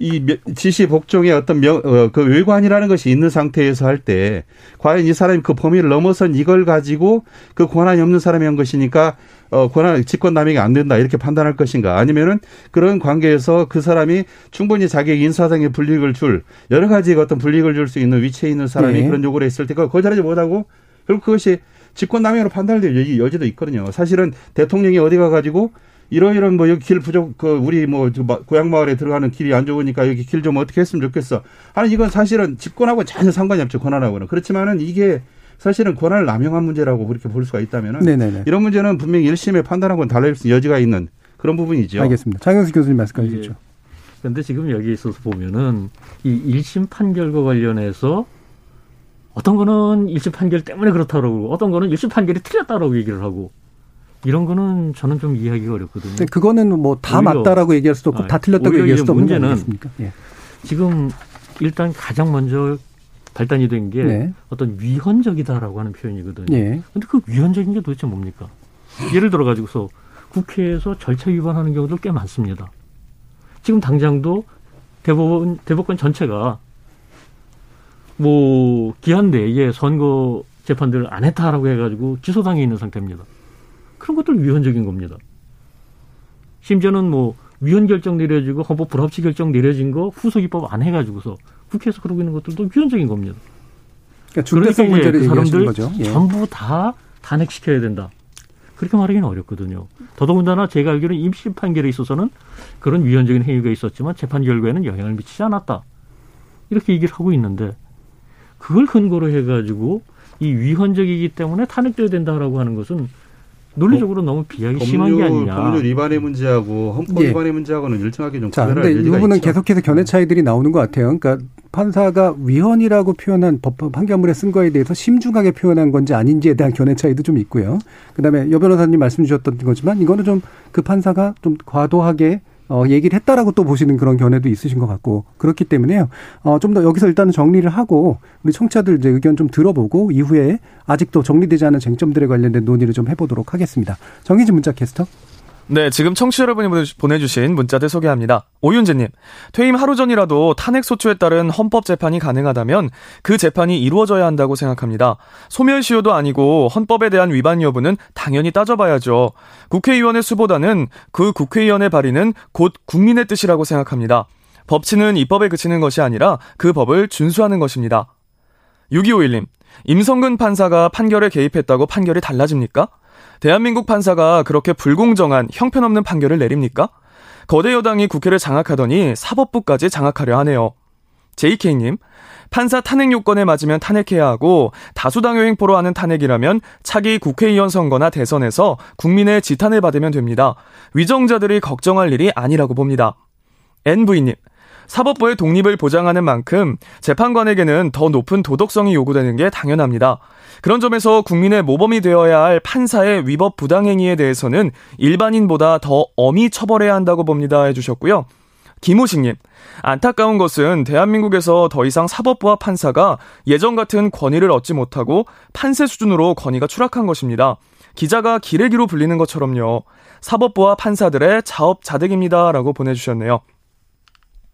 이 지시 복종의 어떤 명, 어, 그 외관이라는 것이 있는 상태에서 할 때 과연 이 사람이 그 범위를 넘어선 이걸 가지고 그 권한이 없는 사람이 한 것이니까 어, 권한, 직권 남용이 안 된다 이렇게 판단할 것인가 아니면은 그런 관계에서 그 사람이 충분히 자기 인사상의 불이익을 줄 여러 가지 어떤 불이익을 줄 수 있는 위치에 있는 사람이 네. 그런 요구를 했을 때 그걸 거절하지 못하고 결국 그것이 직권 남용으로 판단될 여지도 있거든요. 사실은 대통령이 어디 가가지고 이러이런 뭐 여기 길 부족 그 우리 뭐 고향 마을에 들어가는 길이 안 좋으니까 여기 길 좀 어떻게 했으면 좋겠어. 아니 이건 사실은 집권하고 전혀 상관이 없죠 권한하고는 그렇지만은 이게 사실은 권한을 남용한 문제라고 그렇게 볼 수가 있다면은 네네네. 이런 문제는 분명히 1심의 판단하고는 달라질 수 여지가 있는 그런 부분이죠. 알겠습니다. 장영수 교수님 말씀해 주시죠. 그런데 지금 여기 있어서 보면은 이 1심 판결과 관련해서 어떤 거는 1심 판결 때문에 그렇다고 그러고 어떤 거는 1심 판결이 틀렸다라고 얘기를 하고 이런 거는 저는 좀 이해하기가 어렵거든요. 그거는 뭐 다 맞다라고 얘기할 수도 없고 아, 다 틀렸다고 얘기할 수도 없는 문제는 예. 지금 일단 가장 먼저 발단이 된게 네. 어떤 위헌적이다라고 하는 표현이거든요. 네. 근데 그 위헌적인 게 도대체 뭡니까? 예를 들어 가지고서 국회에서 절차 위반하는 경우도 꽤 많습니다. 지금 당장도 대법원 대법관 전체가 뭐 기한 내에 선거 재판들을 안 했다라고 해가지고 기소당해 있는 상태입니다. 그런 것들 위헌적인 겁니다. 심지어는 뭐 위헌 결정 내려지고 헌법 불합치 결정 내려진 거 후속 입법 안 해가지고서 국회에서 그러고 있는 것들도 위헌적인 겁니다. 그러니까 중대성 그러니까 문제를 그 사람들 거죠. 예. 전부 다 탄핵시켜야 된다. 그렇게 말하기는 어렵거든요. 더더군다나 제가 알기로는 임시 판결에 있어서는 그런 위헌적인 행위가 있었지만 재판 결과에는 영향을 미치지 않았다. 이렇게 얘기를 하고 있는데 그걸 근거로 해가지고 이 위헌적이기 때문에 탄핵돼야 된다라고 하는 것은 논리적으로 너무 비약이 법률, 심한 게 아니냐. 법률 위반의 문제하고 헌법 예. 위반의 문제하고는 일정하게 좀 자, 근데 이 부분은 있죠. 계속해서 견해 차이들이 나오는 것 같아요. 그러니까 판사가 위헌이라고 표현한 법 판결문에 쓴 거에 대해서 심중하게 표현한 건지 아닌지에 대한 견해 차이도 좀 있고요. 그다음에 여 변호사님 말씀 주셨던 거지만 이거는 좀 그 판사가 좀 과도하게 어, 얘기를 했다라고 또 보시는 그런 견해도 있으신 것 같고 그렇기 때문에요. 어, 좀 더 여기서 일단은 정리를 하고 우리 청취자들 이제 의견 좀 들어보고 이후에 아직도 정리되지 않은 쟁점들에 관련된 논의를 좀 해보도록 하겠습니다. 정희진 문자 캐스터. 네, 지금 청취자 여러분이 보내주신 문자들 소개합니다. 오윤재님, 퇴임 하루 전이라도 탄핵소추에 따른 헌법재판이 가능하다면 그 재판이 이루어져야 한다고 생각합니다. 소멸시효도 아니고 헌법에 대한 위반 여부는 당연히 따져봐야죠. 국회의원의 수보다는 그 국회의원의 발의는 곧 국민의 뜻이라고 생각합니다. 법치는 입법에 그치는 것이 아니라 그 법을 준수하는 것입니다. 6251님, 임성근 판사가 판결에 개입했다고 판결이 달라집니까? 대한민국 판사가 그렇게 불공정한 형편없는 판결을 내립니까? 거대 여당이 국회를 장악하더니 사법부까지 장악하려 하네요. JK님, 판사 탄핵 요건에 맞으면 탄핵해야 하고 다수당의 횡포로 하는 탄핵이라면 차기 국회의원 선거나 대선에서 국민의 지탄을 받으면 됩니다. 위정자들이 걱정할 일이 아니라고 봅니다. NV님, 사법부의 독립을 보장하는 만큼 재판관에게는 더 높은 도덕성이 요구되는 게 당연합니다. 그런 점에서 국민의 모범이 되어야 할 판사의 위법 부당행위에 대해서는 일반인보다 더 엄히 처벌해야 한다고 봅니다 해주셨고요. 김호식님, 안타까운 것은 대한민국에서 더 이상 사법부와 판사가 예전 같은 권위를 얻지 못하고 판세 수준으로 권위가 추락한 것입니다. 기자가 기레기로 불리는 것처럼요. 사법부와 판사들의 자업자득입니다. 라고 보내주셨네요.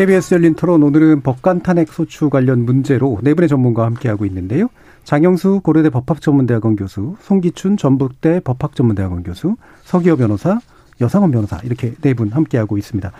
KBS 열린 토론 오늘은 법관 탄핵 소추 관련 문제로 네 분의 전문가와 함께하고 있는데요. 장영수 고려대 법학전문대학원 교수, 송기춘 전북대 법학전문대학원 교수, 서기호 변호사, 여상원 변호사 이렇게 네 분 함께하고 있습니다.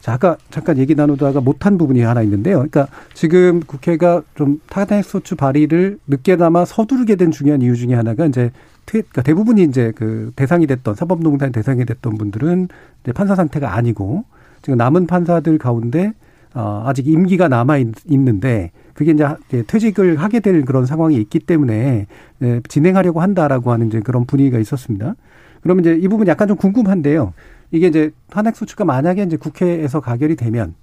자, 아까 잠깐 얘기 나누다가 못한 부분이 하나 있는데요. 그러니까 지금 국회가 좀 탄핵 소추 발의를 늦게나마 서두르게 된 중요한 이유 중에 하나가 이제 그러니까 대부분이 이제 그 대상이 됐던 사법농단 대상이 됐던 분들은 이제 판사 상태가 아니고 지금 남은 판사들 가운데 어 아직 임기가 남아 있는데 그게 이제 퇴직을 하게 될 그런 상황이 있기 때문에 예, 진행하려고 한다라고 하는 이제 그런 분위기가 있었습니다. 그러면 이제 이 부분 약간 좀 궁금한데요. 이게 이제 탄핵 소추가 만약에 이제 국회에서 가결이 되면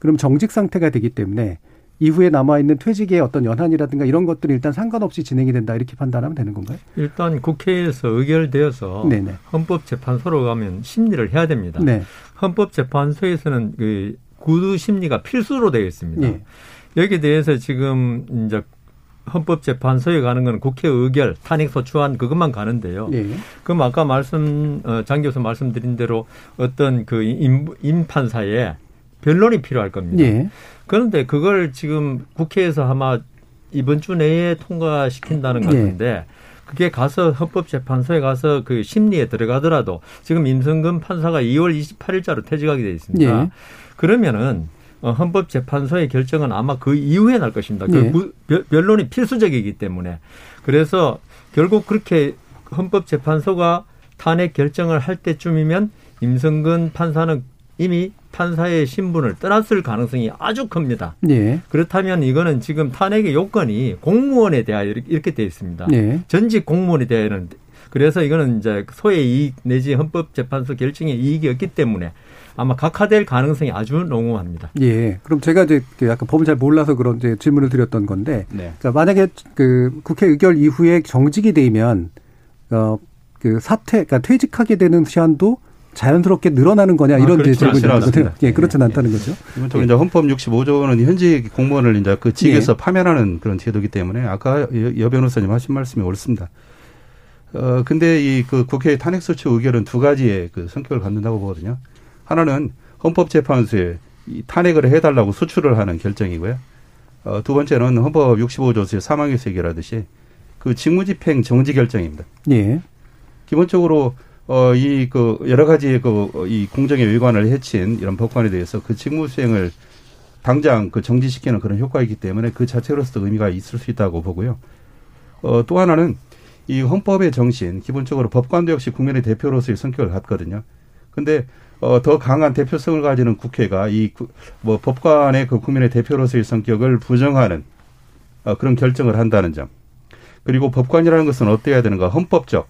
그럼 정직 상태가 되기 때문에 이후에 남아 있는 퇴직의 어떤 연한이라든가 이런 것들이 일단 상관없이 진행이 된다 이렇게 판단하면 되는 건가요? 일단 국회에서 의결되어서 네네. 헌법재판소로 가면 심리를 해야 됩니다. 네. 헌법재판소에서는 그 구두 심리가 필수로 되어 있습니다. 네. 여기에 대해서 지금 이제 헌법재판소에 가는 건 국회 의결, 탄핵 소추안 그것만 가는데요. 예. 그럼 아까 말씀 어, 장 교수 말씀드린 대로 어떤 그 임, 임판사에 변론이 필요할 겁니다. 예. 그런데 그걸 지금 국회에서 아마 이번 주 내에 통과시킨다는 것인데 예. 그게 가서 헌법재판소에 가서 그 심리에 들어가더라도 지금 임성근 판사가 2월 28일자로 퇴직하게 돼 있습니다. 예. 그러면은 어, 헌법재판소의 결정은 아마 그 이후에 날 것입니다. 그 네. 변론이 필수적이기 때문에 그래서 결국 그렇게 헌법재판소가 탄핵 결정을 할 때쯤이면 임성근 판사는 이미 판사의 신분을 떠났을 가능성이 아주 큽니다. 네. 그렇다면 이거는 지금 탄핵의 요건이 공무원에 대하여 이렇게 되어 있습니다. 네. 전직 공무원에 대하여는 그래서 이거는 이제 소의 이익 내지 헌법재판소 결정의 이익이었기 때문에 아마 각하될 가능성이 아주 농후합니다. 예. 그럼 제가 이제 그 약간 법을 잘 몰라서 그런 이제 질문을 드렸던 건데, 네. 자, 만약에 그 국회 의결 이후에 정직이 되면 어 그 사퇴, 그러니까 퇴직하게 되는 시한도 자연스럽게 늘어나는 거냐 이런 아, 질문이거든요. 예, 그렇진 네. 않다는 거죠. 기본적으로 예. 이제 헌법 65조는 현직 공무원을 이제 그 직에서 예. 파면하는 그런 제도이기 때문에 아까 여 변호사님 하신 말씀이 옳습니다. 어 근데 이 그 국회 탄핵소추 의결은 두 가지의 그 성격을 갖는다고 보거든요. 하나는 헌법재판소에 탄핵을 해달라고 수출을 하는 결정이고요. 어, 두 번째는 헌법 65조의 사망에서 해결하듯이 그 직무집행 정지 결정입니다. 예. 기본적으로 어, 이, 그, 여러 가지 그, 이 공정의 외관을 해친 이런 법관에 대해서 그 직무 수행을 당장 그 정지시키는 그런 효과이기 때문에 그 자체로서도 의미가 있을 수 있다고 보고요. 어, 또 하나는 이 헌법의 정신, 기본적으로 법관도 역시 국민의 대표로서의 성격을 갖거든요. 근데 어, 더 강한 대표성을 가지는 국회가 이 뭐 법관의 그 국민의 대표로서의 성격을 부정하는 어, 그런 결정을 한다는 점. 그리고 법관이라는 것은 어떠해야 되는가? 헌법적,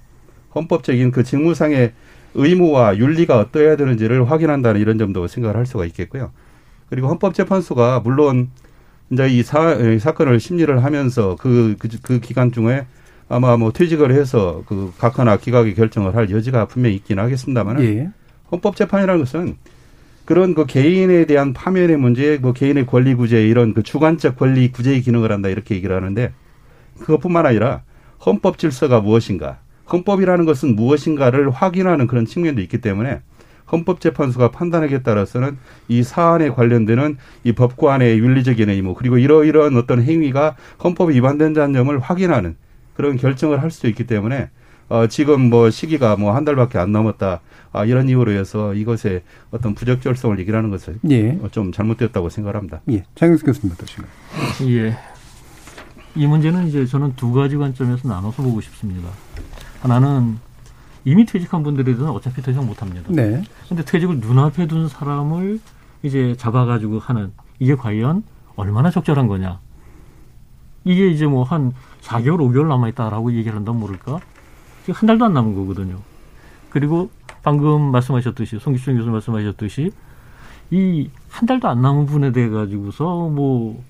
헌법적인 그 직무상의 의무와 윤리가 어떠해야 되는지를 확인한다는 이런 점도 생각을 할 수가 있겠고요. 그리고 헌법재판소가 물론 이제 이 사, 사건을 심리를 하면서 그, 그, 그 기간 중에 아마 뭐 퇴직을 해서 그 각하나 기각의 결정을 할 여지가 분명히 있긴 하겠습니다만 예. 헌법재판이라는 것은 그런 그 개인에 대한 파면의 문제, 뭐 개인의 권리 구제 이런 그 주관적 권리 구제의 기능을 한다 이렇게 얘기를 하는데 그것뿐만 아니라 헌법 질서가 무엇인가, 헌법이라는 것은 무엇인가를 확인하는 그런 측면도 있기 때문에 헌법재판소가 판단하기에 따라서는 이 사안에 관련되는 이 법관의 윤리적인 의무 그리고 이러이러한 어떤 행위가 헌법에 위반된다는 점을 확인하는 그런 결정을 할수 있기 때문에 어, 지금 뭐 시기가 뭐 한 달밖에 안 남았다. 아, 이런 이유로 해서 이것에 어떤 부적절성을 얘기하는 것을 예. 좀 잘못되었다고 생각합니다. 예. 장영수 교수님 어떠신가요? 예. 이 문제는 이제 저는 두 가지 관점에서 나눠서 보고 싶습니다. 하나는 이미 퇴직한 분들에 대해서는 어차피 퇴직 못 합니다. 네. 근데 퇴직을 눈앞에 둔 사람을 이제 잡아가지고 하는 이게 과연 얼마나 적절한 거냐. 이게 이제 뭐 한 4개월, 5개월 남아있다라고 얘기를 한다면 모를까? 지금 한 달도 안 남은 거거든요. 그리고 방금 말씀하셨듯이 송기춘 교수 말씀하셨듯이 이 한 달도 안 남은 분에 대해 가지고서 뭐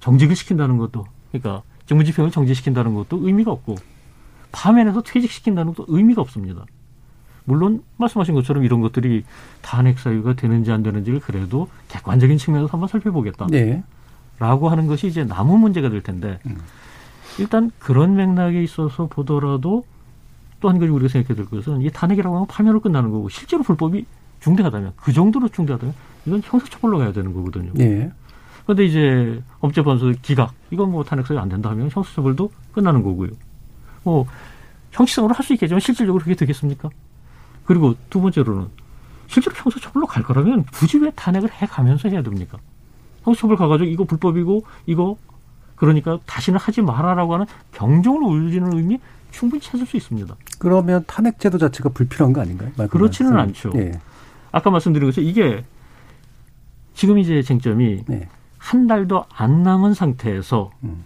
정직을 시킨다는 것도 그러니까 직무집행을 정지시킨다는 것도 의미가 없고 파면에서 퇴직시킨다는 것도 의미가 없습니다. 물론 말씀하신 것처럼 이런 것들이 탄핵 사유가 되는지 안 되는지를 그래도 객관적인 측면에서 한번 살펴보겠다. 네. 라고 하는 것이 이제 남은 문제가 될 텐데 음. 일단 그런 맥락에 있어서 보더라도 또 한 가지 우리가 생각해야 될 것은 이 탄핵이라고 하면 파면으로 끝나는 거고 실제로 불법이 중대하다면 그 정도로 중대하다면 이건 형사처벌로 가야 되는 거거든요. 예. 그런데 이제 법재판소 기각 이건 뭐 탄핵 소리 안 된다 하면 형사처벌도 끝나는 거고요. 뭐 형식상으로 할 수 있겠지만 실질적으로 그게 되겠습니까? 그리고 두 번째로는 실제로 형사처벌로 갈 거라면 굳이 왜 탄핵을 해가면서 해야 됩니까? 형사처벌 가가지고 이거 불법이고 이거 그러니까 다시는 하지 말아라고 하는 경종을 울리는 의미 충분히 찾을 수 있습니다. 그러면 탄핵 제도 자체가 불필요한 거 아닌가요? 그렇지는 말씀. 않죠. 예. 아까 말씀드린 것처럼 이게 지금 이제 쟁점이 네. 한 달도 안 남은 상태에서 음.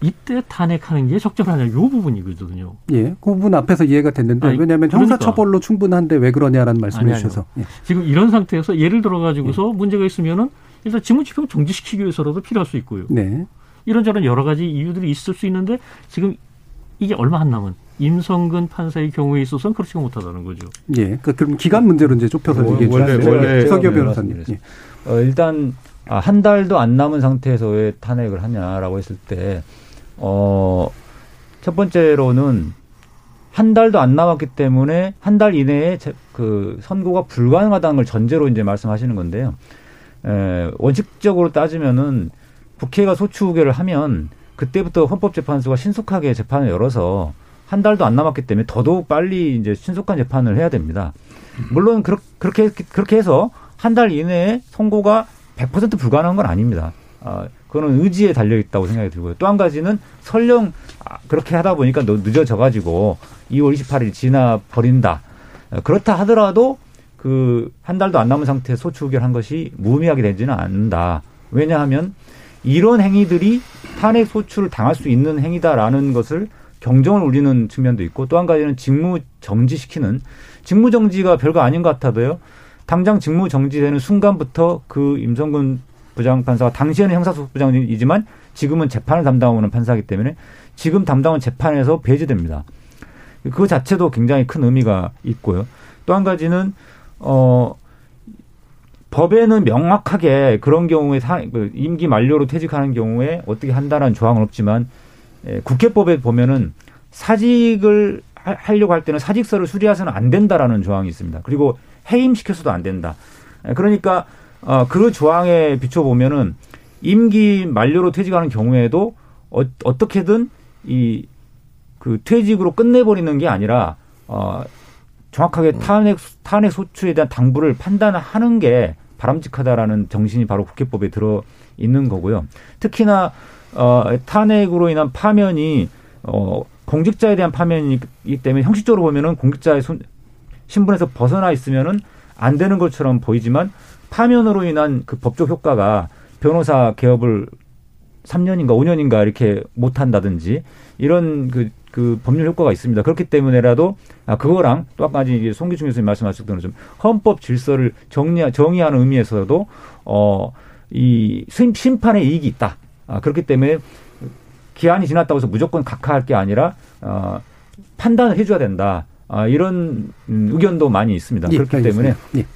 이때 탄핵하는 게 적절하냐 이 부분이거든요. 예, 그 부분 앞에서 이해가 됐는데 아니, 왜냐하면 그러니까. 형사처벌로 충분한데 왜 그러냐라는 말씀을 주셔서 예. 지금 이런 상태에서 예를 들어 가지고서 예. 문제가 있으면은 일단 직무집행 정지시키기 위해서라도 필요할 수 있고요. 네. 이런저런 여러 가지 이유들이 있을 수 있는데 지금 이게 얼마 안 남은 임성근 판사의 경우에 있어서는 그렇지가 못하다는 거죠. 예. 그 그럼 기간 문제로 이제 좁혀서 어, 얘기해 주세요. 서교 변호사님. 예. 어, 일단 아, 한 달도 안 남은 상태에서 왜 탄핵을 하냐라고 했을 때, 어, 첫 번째로는 한 달도 안 남았기 때문에 한 달 이내에 그 선고가 불가능하다는 걸 전제로 이제 말씀하시는 건데요. 에, 원칙적으로 따지면은 국회가 소추 의결을 하면 그때부터 헌법재판소가 신속하게 재판을 열어서 한 달도 안 남았기 때문에 더더욱 빨리 이제 신속한 재판을 해야 됩니다. 물론 그렇게 그렇게 해서 한 달 이내에 선고가 100% 불가능한 건 아닙니다. 아, 그거는 의지에 달려 있다고 생각이 들고요. 또 한 가지는 설령 아, 그렇게 하다 보니까 늦어져 가지고 2월 28일 지나 버린다. 그렇다 하더라도 그 한 달도 안 남은 상태에 소추 의결한 것이 무의미하게 되지는 않는다. 왜냐하면 이런 행위들이 탄핵 소추를 당할 수 있는 행위다라는 것을 경정을 울리는 측면도 있고 또 한 가지는 직무 정지시키는 직무 정지가 별거 아닌 것 같아도요. 당장 직무 정지되는 순간부터 그 임성근 부장 판사가 당시에는 형사소부장이지만 지금은 재판을 담당하는 판사이기 때문에 지금 담당한 재판에서 배제됩니다. 그 자체도 굉장히 큰 의미가 있고요. 또 한 가지는 어 법에는 명확하게 그런 경우에 사, 그 임기 만료로 퇴직하는 경우에 어떻게 한다는 조항은 없지만 예, 국회법에 보면은 사직을 하려고 할 때는 사직서를 수리해서는 안 된다라는 조항이 있습니다. 그리고 해임시켜서도 안 된다. 그러니까 어, 그 조항에 비춰 보면은 임기 만료로 퇴직하는 경우에도 어, 어떻게든 이 그 퇴직으로 끝내버리는 게 아니라 어, 정확하게 탄핵 탄핵 소추에 대한 당부를 판단하는 게 바람직하다라는 정신이 바로 국회법에 들어 있는 거고요. 특히나 어, 탄핵으로 인한 파면이 어, 공직자에 대한 파면이기 때문에 형식적으로 보면은 공직자의 손, 신분에서 벗어나 있으면은 안 되는 것처럼 보이지만 파면으로 인한 그 법적 효과가 변호사 개업을 3년인가 5년인가 이렇게 못 한다든지 이런 그, 그 법률 효과가 있습니다. 그렇기 때문에라도 아, 그거랑 또 아까 이제 송기중 교수님 말씀하셨던 것처럼 헌법 질서를 정리, 정의하는 의미에서도 어, 이 심판의 이익이 있다. 아, 그렇기 때문에 기한이 지났다고 해서 무조건 각하할 게 아니라 어, 판단을 해줘야 된다. 아, 이런 음, 의견도 많이 있습니다. 예, 그렇기 알겠습니다. 때문에 예.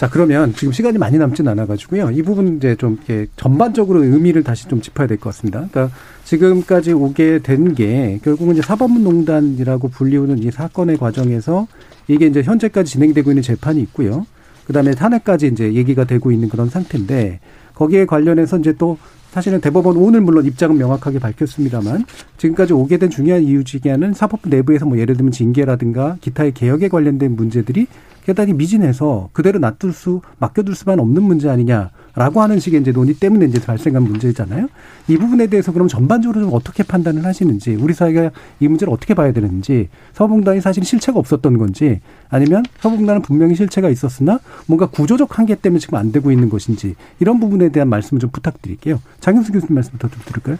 자 그러면 지금 시간이 많이 남진 않아가지고요. 이 부분 이제 좀 이렇게 전반적으로 의미를 다시 좀 짚어야 될 것 같습니다. 그러니까 지금까지 오게 된 게 결국은 이제 사법농단이라고 불리우는 이 사건의 과정에서 이게 이제 현재까지 진행되고 있는 재판이 있고요. 그 다음에 탄핵까지 이제 얘기가 되고 있는 그런 상태인데 거기에 관련해서 이제 또 사실은 대법원 오늘 물론 입장은 명확하게 밝혔습니다만 지금까지 오게 된 중요한 이유 중에 하나는 사법부 내부에서 뭐 예를 들면 징계라든가 기타의 개혁에 관련된 문제들이 대단히 미진해서 그대로 놔둘 수 맡겨둘 수만 없는 문제 아니냐라고 하는 식의 이제 논의 때문에 이제 발생한 문제잖아요. 이 부분에 대해서 그럼 전반적으로 좀 어떻게 판단을 하시는지 우리 사회가 이 문제를 어떻게 봐야 되는지 서봉단이 사실 실체가 없었던 건지 아니면 서봉단은 분명히 실체가 있었으나 뭔가 구조적 한계 때문에 지금 안 되고 있는 것인지 이런 부분에 대한 말씀을 좀 부탁드릴게요. 장영수 교수님 말씀부터 좀 들을까요?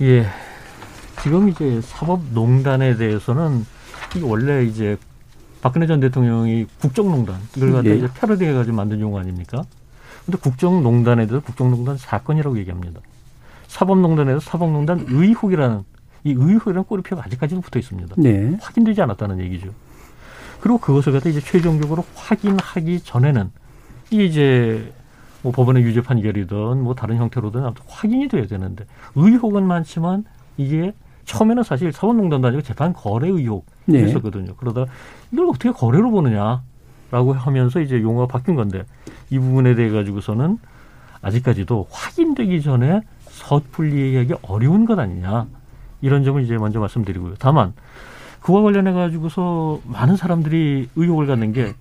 예. 지금 이제 사법농단에 대해서는 원래 이제 박근혜 전 대통령이 국정농단 이걸 갖다 예. 이제 패러디해 가지고 만든 용어 아닙니까? 근데 국정농단에 대해서 국정농단 사건이라고 얘기합니다. 사법농단에서 사법농단 의혹이라는 이 의혹이라는 꼬리표가 아직까지는 붙어 있습니다. 네. 확인되지 않았다는 얘기죠. 그리고 그것을 갖다 이제 최종적으로 확인하기 전에는 이게 이제 뭐 법원의 유죄 판결이든 뭐 다른 형태로든 아무튼 확인이 돼야 되는데 의혹은 많지만 이게 처음에는 사실 사법농단도 아니고 재판 거래 의혹이 네. 있었거든요. 그러다 이걸 어떻게 거래로 보느냐라고 하면서 이제 용어가 바뀐 건데 이 부분에 대해 가지고서는 아직까지도 확인되기 전에 섣불리 얘기하기 어려운 것 아니냐 이런 점을 이제 먼저 말씀드리고요. 다만 그와 관련해 가지고서 많은 사람들이 의혹을 갖는 게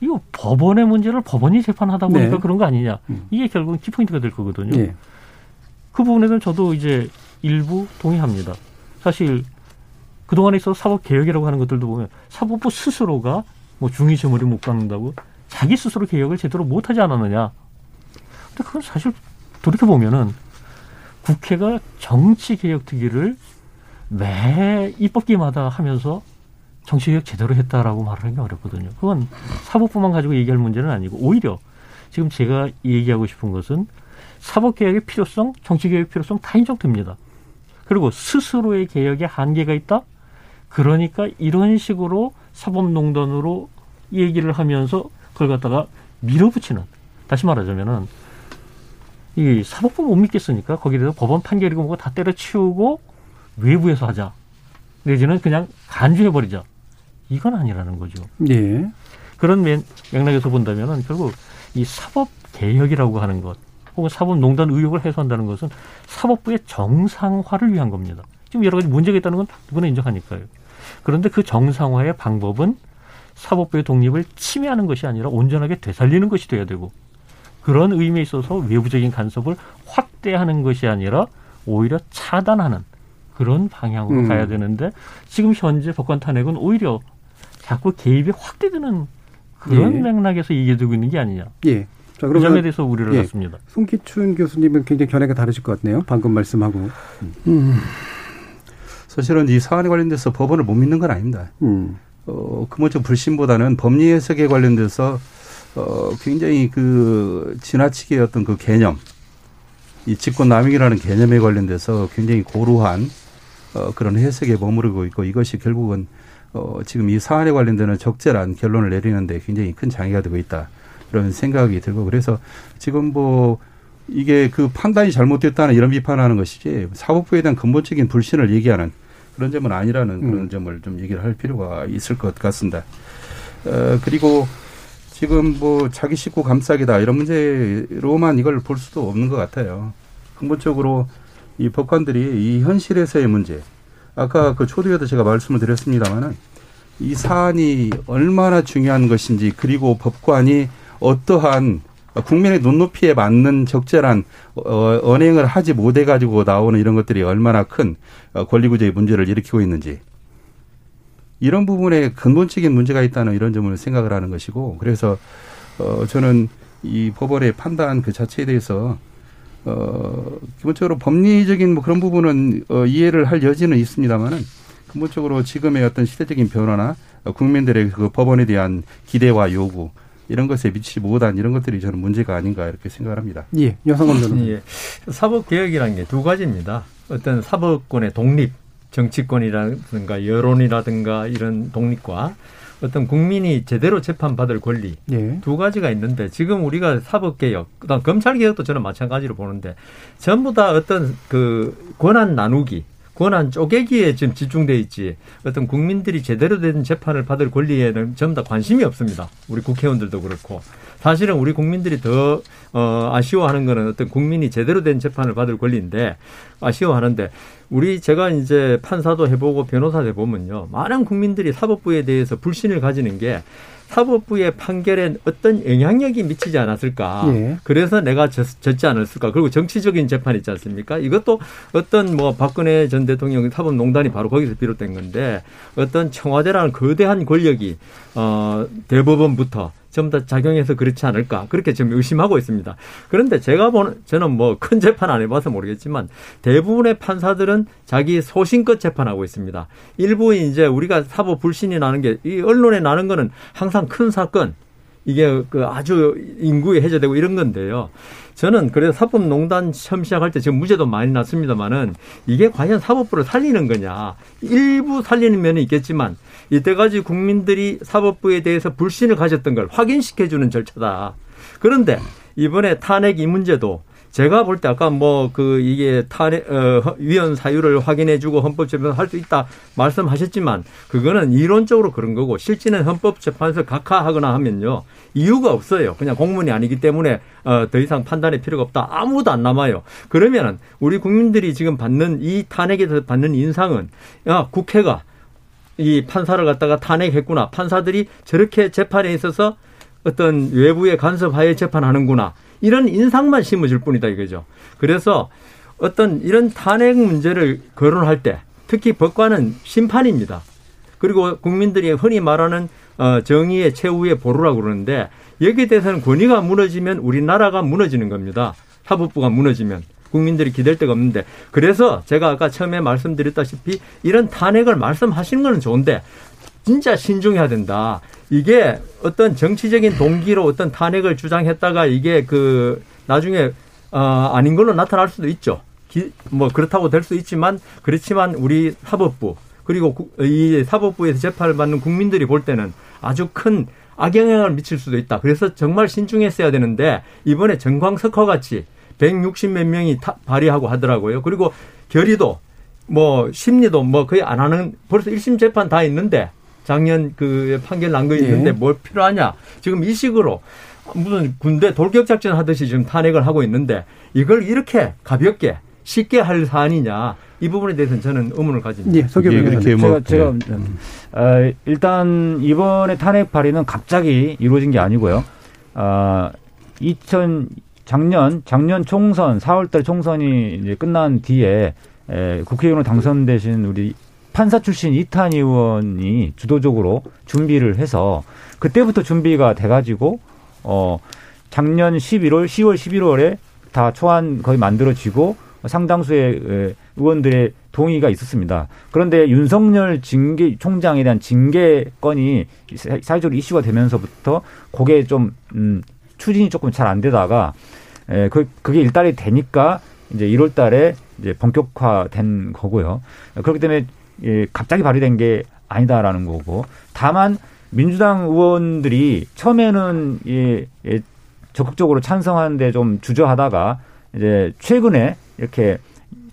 이거 법원의 문제를 법원이 재판하다 보니까 네. 그런 거 아니냐. 음. 이게 결국은 키포인트가 될 거거든요. 네. 그 부분에는 저도 이제 일부 동의합니다. 사실 그동안에 있어 사법 개혁이라고 하는 것들도 보면 사법부 스스로가 뭐 중의시험을 못 갖는다고 자기 스스로 개혁을 제대로 못 하지 않았느냐. 근데 그건 사실 돌이켜 보면은 국회가 정치 개혁 특위를 매 입법기마다 하면서 정치 개혁 제대로 했다라고 말하는 게 어렵거든요. 그건 사법부만 가지고 얘기할 문제는 아니고 오히려 지금 제가 얘기하고 싶은 것은 사법개혁의 필요성, 정치개혁의 필요성 다 인정됩니다. 그리고 스스로의 개혁에 한계가 있다? 그러니까 이런 식으로 사법농단으로 얘기를 하면서 그걸 갖다가 밀어붙이는 다시 말하자면은 이 사법부 못 믿겠으니까 거기에 대해서 법원 판결이고 뭐고 다 때려치우고 외부에서 하자. 내지는 그냥 간주해 버리자. 이건 아니라는 거죠. 예. 그런 맥락에서 본다면은 결국 이 사법 개혁이라고 하는 것 혹은 사법농단 의혹을 해소한다는 것은 사법부의 정상화를 위한 겁니다. 지금 여러 가지 문제가 있다는 건 누구나 인정하니까요. 그런데 그 정상화의 방법은 사법부의 독립을 침해하는 것이 아니라 온전하게 되살리는 것이 돼야 되고 그런 의미에 있어서 외부적인 간섭을 확대하는 것이 아니라 오히려 차단하는 그런 방향으로 음. 가야 되는데 지금 현재 법관 탄핵은 오히려 자꾸 개입이 확대되는 그런 예. 맥락에서 이겨지고 있는 게 아니냐. 예. 자, 그러면, 그 점에 대해서 우려를 예. 갖습니다. 송기춘 교수님은 굉장히 견해가 다르실 것 같네요. 방금 말씀하고. 음. 사실은 이 사안에 관련돼서 법원을 못 믿는 건 아닙니다. 음. 어, 근본적 불신보다는 법리 해석에 관련돼서 어, 굉장히 그 지나치게 어떤 그 개념, 이 직권남용이라는 개념에 관련돼서 굉장히 고루한 어, 그런 해석에 머무르고 있고 이것이 결국은 어, 지금 이 사안에 관련되는 적절한 결론을 내리는데 굉장히 큰 장애가 되고 있다. 이런 생각이 들고 그래서 지금 뭐 이게 그 판단이 잘못됐다는 이런 비판하는 것이지 사법부에 대한 근본적인 불신을 얘기하는 그런 점은 아니라는 음. 그런 점을 좀 얘기를 할 필요가 있을 것 같습니다. 어, 그리고 지금 뭐 자기 식구 감싸기다 이런 문제로만 이걸 볼 수도 없는 것 같아요. 근본적으로 이 법관들이 이 현실에서의 문제, 아까 그 초두에도 제가 말씀을 드렸습니다만은 이 사안이 얼마나 중요한 것인지 그리고 법관이 어떠한 국민의 눈높이에 맞는 적절한 어, 언행을 하지 못해 가지고 나오는 이런 것들이 얼마나 큰 어, 권리구제의 문제를 일으키고 있는지. 이런 부분에 근본적인 문제가 있다는 이런 점을 생각을 하는 것이고 그래서 어 저는 이 법원의 판단 그 자체에 대해서 어, 기본적으로 법리적인 뭐 그런 부분은 어, 이해를 할 여지는 있습니다만은 근본적으로 지금의 어떤 시대적인 변화나 국민들의 그 법원에 대한 기대와 요구 이런 것에 미치지 못한 이런 것들이 저는 문제가 아닌가 이렇게 생각을 합니다. 예, 여성원 변호사. 예. 사법 개혁이라는 게 두 가지입니다. 어떤 사법권의 독립, 정치권이라든가 여론이라든가 이런 독립과 어떤 국민이 제대로 재판받을 권리 예. 두 가지가 있는데 지금 우리가 사법개혁, 그다음 검찰개혁도 저는 마찬가지로 보는데 전부 다 어떤 그 권한 나누기 권한 쪼개기에 지금 집중돼 있지 어떤 국민들이 제대로 된 재판을 받을 권리에는 전부 다 관심이 없습니다. 우리 국회의원들도 그렇고 사실은 우리 국민들이 더 어, 아쉬워하는 거는 어떤 국민이 제대로 된 재판을 받을 권리인데 아쉬워하는데 우리 제가 이제 판사도 해보고 변호사도 해보면요 많은 국민들이 사법부에 대해서 불신을 가지는 게 사법부의 판결에 어떤 영향력이 미치지 않았을까. 예. 그래서 내가 졌, 지 않았을까. 그리고 정치적인 재판 있지 않습니까? 이것도 어떤 뭐 박근혜 전 대통령 사법농단이 바로 거기서 비롯된 건데 어떤 청와대라는 거대한 권력이 어 대법원부터 전부 다 작용해서 그렇지 않을까 그렇게 지금 의심하고 있습니다. 그런데 제가 보는 저는 뭐 큰 재판 안 해봐서 모르겠지만 대부분의 판사들은 자기 소신껏 재판하고 있습니다. 일부 이제 우리가 사법 불신이 나는 게 이 언론에 나는 거는 항상 큰 사건 이게 그 아주 인구에 해제되고 이런 건데요. 저는 그래서 사법농단 처음 시작할 때 지금 무죄도 많이 났습니다만은 이게 과연 사법부를 살리는 거냐. 일부 살리는 면이 있겠지만 이때까지 국민들이 사법부에 대해서 불신을 가졌던 걸 확인시켜주는 절차다. 그런데 이번에 탄핵 이 문제도 제가 볼 때 아까 뭐 그 이게 탄핵 어, 위헌 사유를 확인해주고 헌법재판소 할수 있다 말씀하셨지만 그거는 이론적으로 그런 거고 실제는 헌법재판소 각하하거나 하면요 이유가 없어요. 그냥 공문이 아니기 때문에 어, 더 이상 판단의 필요가 없다. 아무도 안 남아요. 그러면은 우리 국민들이 지금 받는 이 탄핵에서 받는 인상은 야 국회가 이 판사를 갖다가 탄핵했구나. 판사들이 저렇게 재판에 있어서 어떤 외부의 간섭하에 재판하는구나. 이런 인상만 심어줄 뿐이다 이거죠. 그래서 어떤 이런 탄핵 문제를 거론할 때 특히 법관은 심판입니다. 그리고 국민들이 흔히 말하는 어, 정의의 최후의 보루라고 그러는데 여기에 대해서는 권위가 무너지면 우리나라가 무너지는 겁니다. 사법부가 무너지면. 국민들이 기댈 데가 없는데 그래서 제가 아까 처음에 말씀드렸다시피 이런 탄핵을 말씀하시는 거는 좋은데 진짜 신중해야 된다. 이게 어떤 정치적인 동기로 어떤 탄핵을 주장했다가 이게 그 나중에 어 아닌 걸로 나타날 수도 있죠. 기, 뭐 그렇다고 될 수 있지만 그렇지만 우리 사법부 그리고 이 사법부에서 재판을 받는 국민들이 볼 때는 아주 큰 악영향을 미칠 수도 있다. 그래서 정말 신중했어야 되는데 이번에 정광석화 같이 160 몇 명이 타, 발의하고 하더라고요. 그리고 결의도 뭐 심리도 뭐 거의 안 하는 벌써 1심 재판 다 있는데 작년 그 판결 난 거 있는데 네. 뭘 필요하냐. 지금 이 식으로 무슨 군대 돌격 작전 하듯이 지금 탄핵을 하고 있는데 이걸 이렇게 가볍게 쉽게 할 사안이냐. 이 부분에 대해서는 저는 의문을 가집니다. 예, 서교 예, 뭐, 제가, 제가 네. 어, 일단 이번에 탄핵 발의는 갑자기 이루어진 게 아니고요. 어, 2000 작년 작년 총선 4월달 총선이 이제 끝난 뒤에 에, 국회의원으로 당선되신 우리 판사 출신 이탄 의원이 주도적으로 준비를 해서 그때부터 준비가 돼가지고 어 작년 11월, 10월, 11월에 다 초안 거의 만들어지고 상당수의 의원들의 동의가 있었습니다. 그런데 윤석열 징계 총장에 대한 징계 건이 사회적으로 이슈가 되면서부터 그게 좀 음, 추진이 조금 잘 안 되다가 에, 그, 그게 일달이 되니까 이제 1월 달에 이제 본격화된 거고요. 그렇기 때문에 예, 갑자기 발의된 게 아니다라는 거고. 다만 민주당 의원들이 처음에는 예, 예, 적극적으로 찬성하는데 좀 주저하다가 이제 최근에 이렇게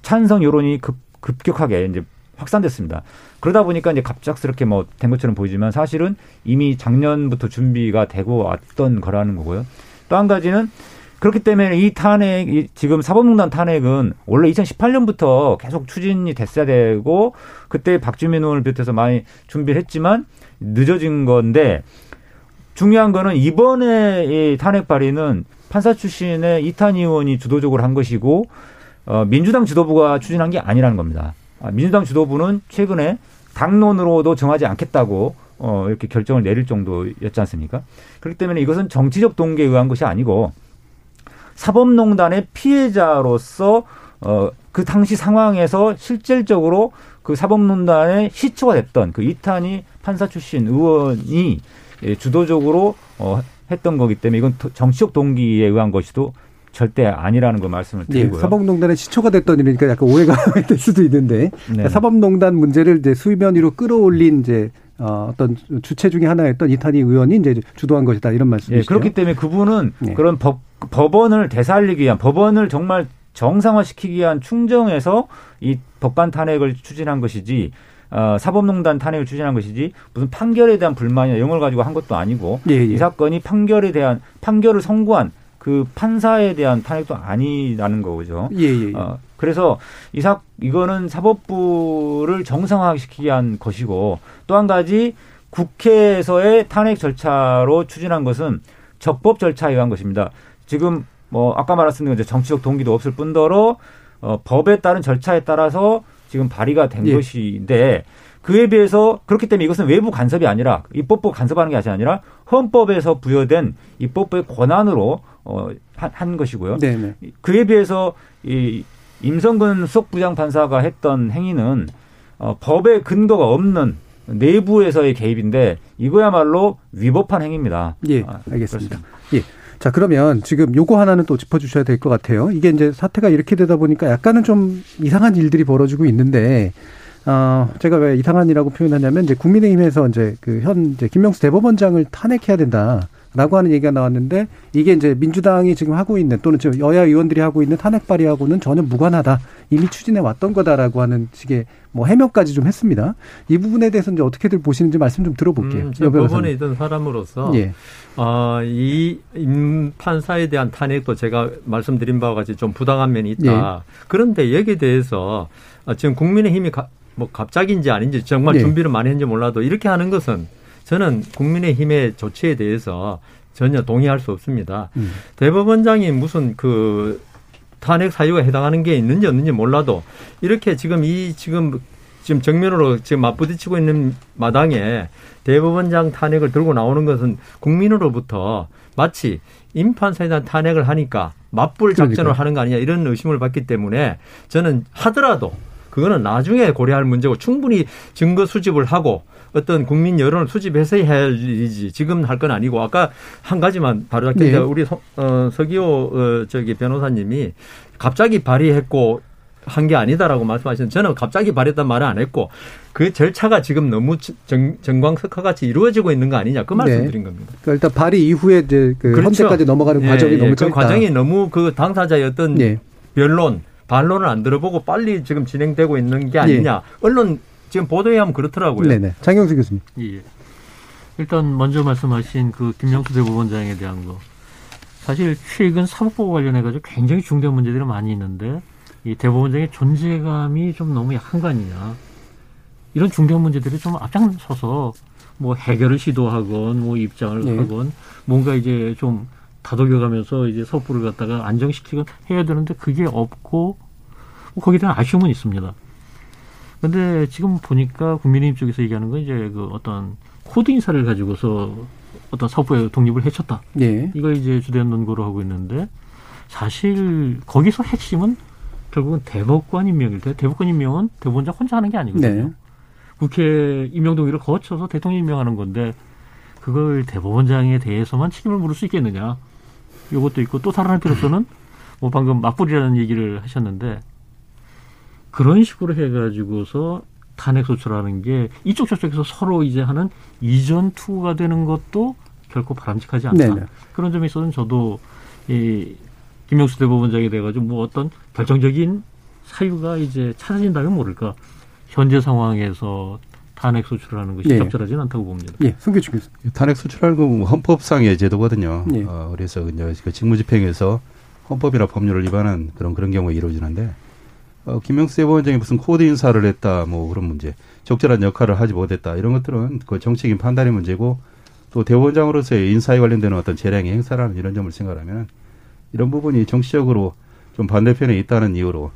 찬성 여론이 급, 급격하게 이제 확산됐습니다. 그러다 보니까 이제 갑작스럽게 뭐 된 것처럼 보이지만 사실은 이미 작년부터 준비가 되고 왔던 거라는 거고요. 또 한 가지는 그렇기 때문에 이 탄핵, 이 지금 사법농단 탄핵은 원래 2018년부터 계속 추진이 됐어야 되고 그때 박주민 의원을 비롯해서 많이 준비를 했지만 늦어진 건데 중요한 거는 이번에 이 탄핵 발의는 판사 출신의 이탄 의원이 주도적으로 한 것이고 어, 민주당 지도부가 추진한 게 아니라는 겁니다. 아, 민주당 지도부는 최근에 당론으로도 정하지 않겠다고 어, 이렇게 결정을 내릴 정도였지 않습니까? 그렇기 때문에 이것은 정치적 동기에 의한 것이 아니고 사법농단의 피해자로서 어, 그 당시 상황에서 실질적으로 그 사법농단의 시초가 됐던 그 이탄희 판사 출신 의원이 예, 주도적으로 어, 했던 거기 때문에 이건 정치적 동기에 의한 것이도 절대 아니라는 거 말씀을 네, 드리고요. 네, 사법농단의 시초가 됐던 일이니까 약간 오해가 될 수도 있는데 네. 사법농단 문제를 이제 수면 위로 끌어올린 이제 어, 어떤 주체 중에 하나였던 이탄희 의원이 이제 주도한 것이다 이런 말씀이시죠. 네, 그렇기 때문에 그분은 네. 그런 법 법원을 되살리기 위한 법원을 정말 정상화시키기 위한 충정에서 이 법관 탄핵을 추진한 것이지 어, 사법농단 탄핵을 추진한 것이지 무슨 판결에 대한 불만이나 이런 걸 가지고 한 것도 아니고 예, 예. 이 사건이 판결에 대한 판결을 선고한 그 판사에 대한 탄핵도 아니라는 거죠. 예, 예, 예. 어, 그래서 이사 이거는 사법부를 정상화시키기 위한 것이고 또 한 가지 국회에서의 탄핵 절차로 추진한 것은 적법 절차에 의한 것입니다. 지금 뭐 아까 말했던 이제 정치적 동기도 없을 뿐더러 어, 법에 따른 절차에 따라서 지금 발의가 된 예. 것인데 그에 비해서 그렇기 때문에 이것은 외부 간섭이 아니라 입법부 간섭하는 게 아니라 헌법에서 부여된 입법부의 권한으로 어, 한, 한 것이고요. 네네. 그에 비해서 이 임성근 수석 부장 판사가 했던 행위는 어, 법에 근거가 없는 내부에서의 개입인데 이거야말로 위법한 행위입니다. 예, 아, 알겠습니다. 아, 예. 자, 그러면 지금 요거 하나는 또 짚어주셔야 될 것 같아요. 이게 이제 사태가 이렇게 되다 보니까 약간은 좀 이상한 일들이 벌어지고 있는데, 어, 제가 왜 이상한이라고 표현하냐면, 이제 국민의힘에서 이제 그 현, 이제 김명수 대법원장을 탄핵해야 된다. 라고 하는 얘기가 나왔는데 이게 이제 민주당이 지금 하고 있는 또는 지금 여야 의원들이 하고 있는 탄핵 발의하고는 전혀 무관하다. 이미 추진해 왔던 거다라고 하는 식의 뭐 해명까지 좀 했습니다. 이 부분에 대해서 이제 어떻게들 보시는지 말씀 좀 들어볼게요. 음, 법원에 있던 사람으로서 예. 어, 이 판사에 대한 탄핵도 제가 말씀드린 바와 같이 좀 부당한 면이 있다. 예. 그런데 여기에 대해서 지금 국민의힘이 가, 뭐 갑자기인지 아닌지 정말 예. 준비를 많이 했는지 몰라도 이렇게 하는 것은 저는 국민의힘의 조치에 대해서 전혀 동의할 수 없습니다. 음. 대법원장이 무슨 그 탄핵 사유가 해당하는 게 있는지 없는지 몰라도 이렇게 지금 이 지금 지금 정면으로 지금 맞부딪히고 있는 마당에 대법원장 탄핵을 들고 나오는 것은 국민으로부터 마치 임판사에 대한 탄핵을 하니까 맞불 작전을 그러니까. 하는 거 아니냐 이런 의심을 받기 때문에 저는 하더라도 그거는 나중에 고려할 문제고 충분히 증거 수집을 하고 어떤 국민 여론을 수집해서 해야 할 일이지 지금 할 건 아니고 아까 한 가지만 바로 잡게 네. 우리 서, 어, 서기호 어, 저기 변호사님이 갑자기 발의했고 한 게 아니다라고 말씀하셨는데 저는 갑자기 발의했단 말을 안 했고 그 절차가 지금 너무 정, 정광석화 같이 이루어지고 있는 거 아니냐 그 말씀드린 네. 겁니다. 그러니까 일단 발의 이후에 이제 그 그렇죠. 헌재까지 넘어가는 예, 과정이 예, 너무 짧다. 그 과정이 너무 그 당사자의 어떤 예. 변론 반론을 안 들어보고 빨리 지금 진행되고 있는 게 아니냐. 예. 언론 지금 보도에 의하면 그렇더라고요. 네네. 장경수 교수님. 예. 일단 먼저 말씀하신 그 김명수 대법원장에 대한 거. 사실 최근 사법부 관련해 가지고 굉장히 중대한 문제들이 많이 있는데 이 대법원장의 존재감이 좀 너무 약한 거 아니냐. 이런 중대한 문제들이 좀 앞장서서 뭐 해결을 시도하건 뭐 입장을 네. 하건 뭔가 이제 좀 다독여가면서 이제 사법부를 갖다가 안정시키건 해야 되는데 그게 없고 뭐 거기에 대한 아쉬움은 있습니다. 근데 지금 보니까 국민의힘 쪽에서 얘기하는 건 이제 그 어떤 코드 인사를 가지고서 어떤 사법부의 독립을 해쳤다. 네. 이걸 이제 주된 논거로 하고 있는데 사실 거기서 핵심은 결국은 대법관 임명일 때 대법관 임명은 대법원장 혼자 하는 게 아니거든요. 네. 국회 임명 동의를 거쳐서 대통령 임명하는 건데 그걸 대법원장에 대해서만 책임을 물을 수 있겠느냐. 이것도 있고 또 다른 한편으로서는 뭐 방금 맞불이라는 얘기를 하셨는데 그런 식으로 해가지고서 탄핵 소추라는 게 이쪽 저쪽에서 서로 이제 하는 이전 투구가 되는 것도 결코 바람직하지 않다. 네네. 그런 점에 있어서는 저도 이 김영수 대법원장이 돼가지고 뭐 어떤 결정적인 사유가 이제 찾아진다면 모를까 현재 상황에서 탄핵 소추라는 것이 네. 적절하지는 않다고 봅니다. 예, 송교주 교수. 탄핵 소추라는 건 헌법상의 제도거든요. 예. 어, 그래서 이제 그 직무집행에서 헌법이나 법률을 위반한 그런 그런 경우가 이루어지는데 어, 김명수 대법원장이 무슨 코드 인사를 했다, 뭐 그런 문제, 적절한 역할을 하지 못했다 이런 것들은 그 정책적인 판단의 문제고 또 대법원장으로서의 인사에 관련되는 어떤 재량의 행사라는 이런 점을 생각하면 이런 부분이 정치적으로 좀 반대편에 있다는 이유로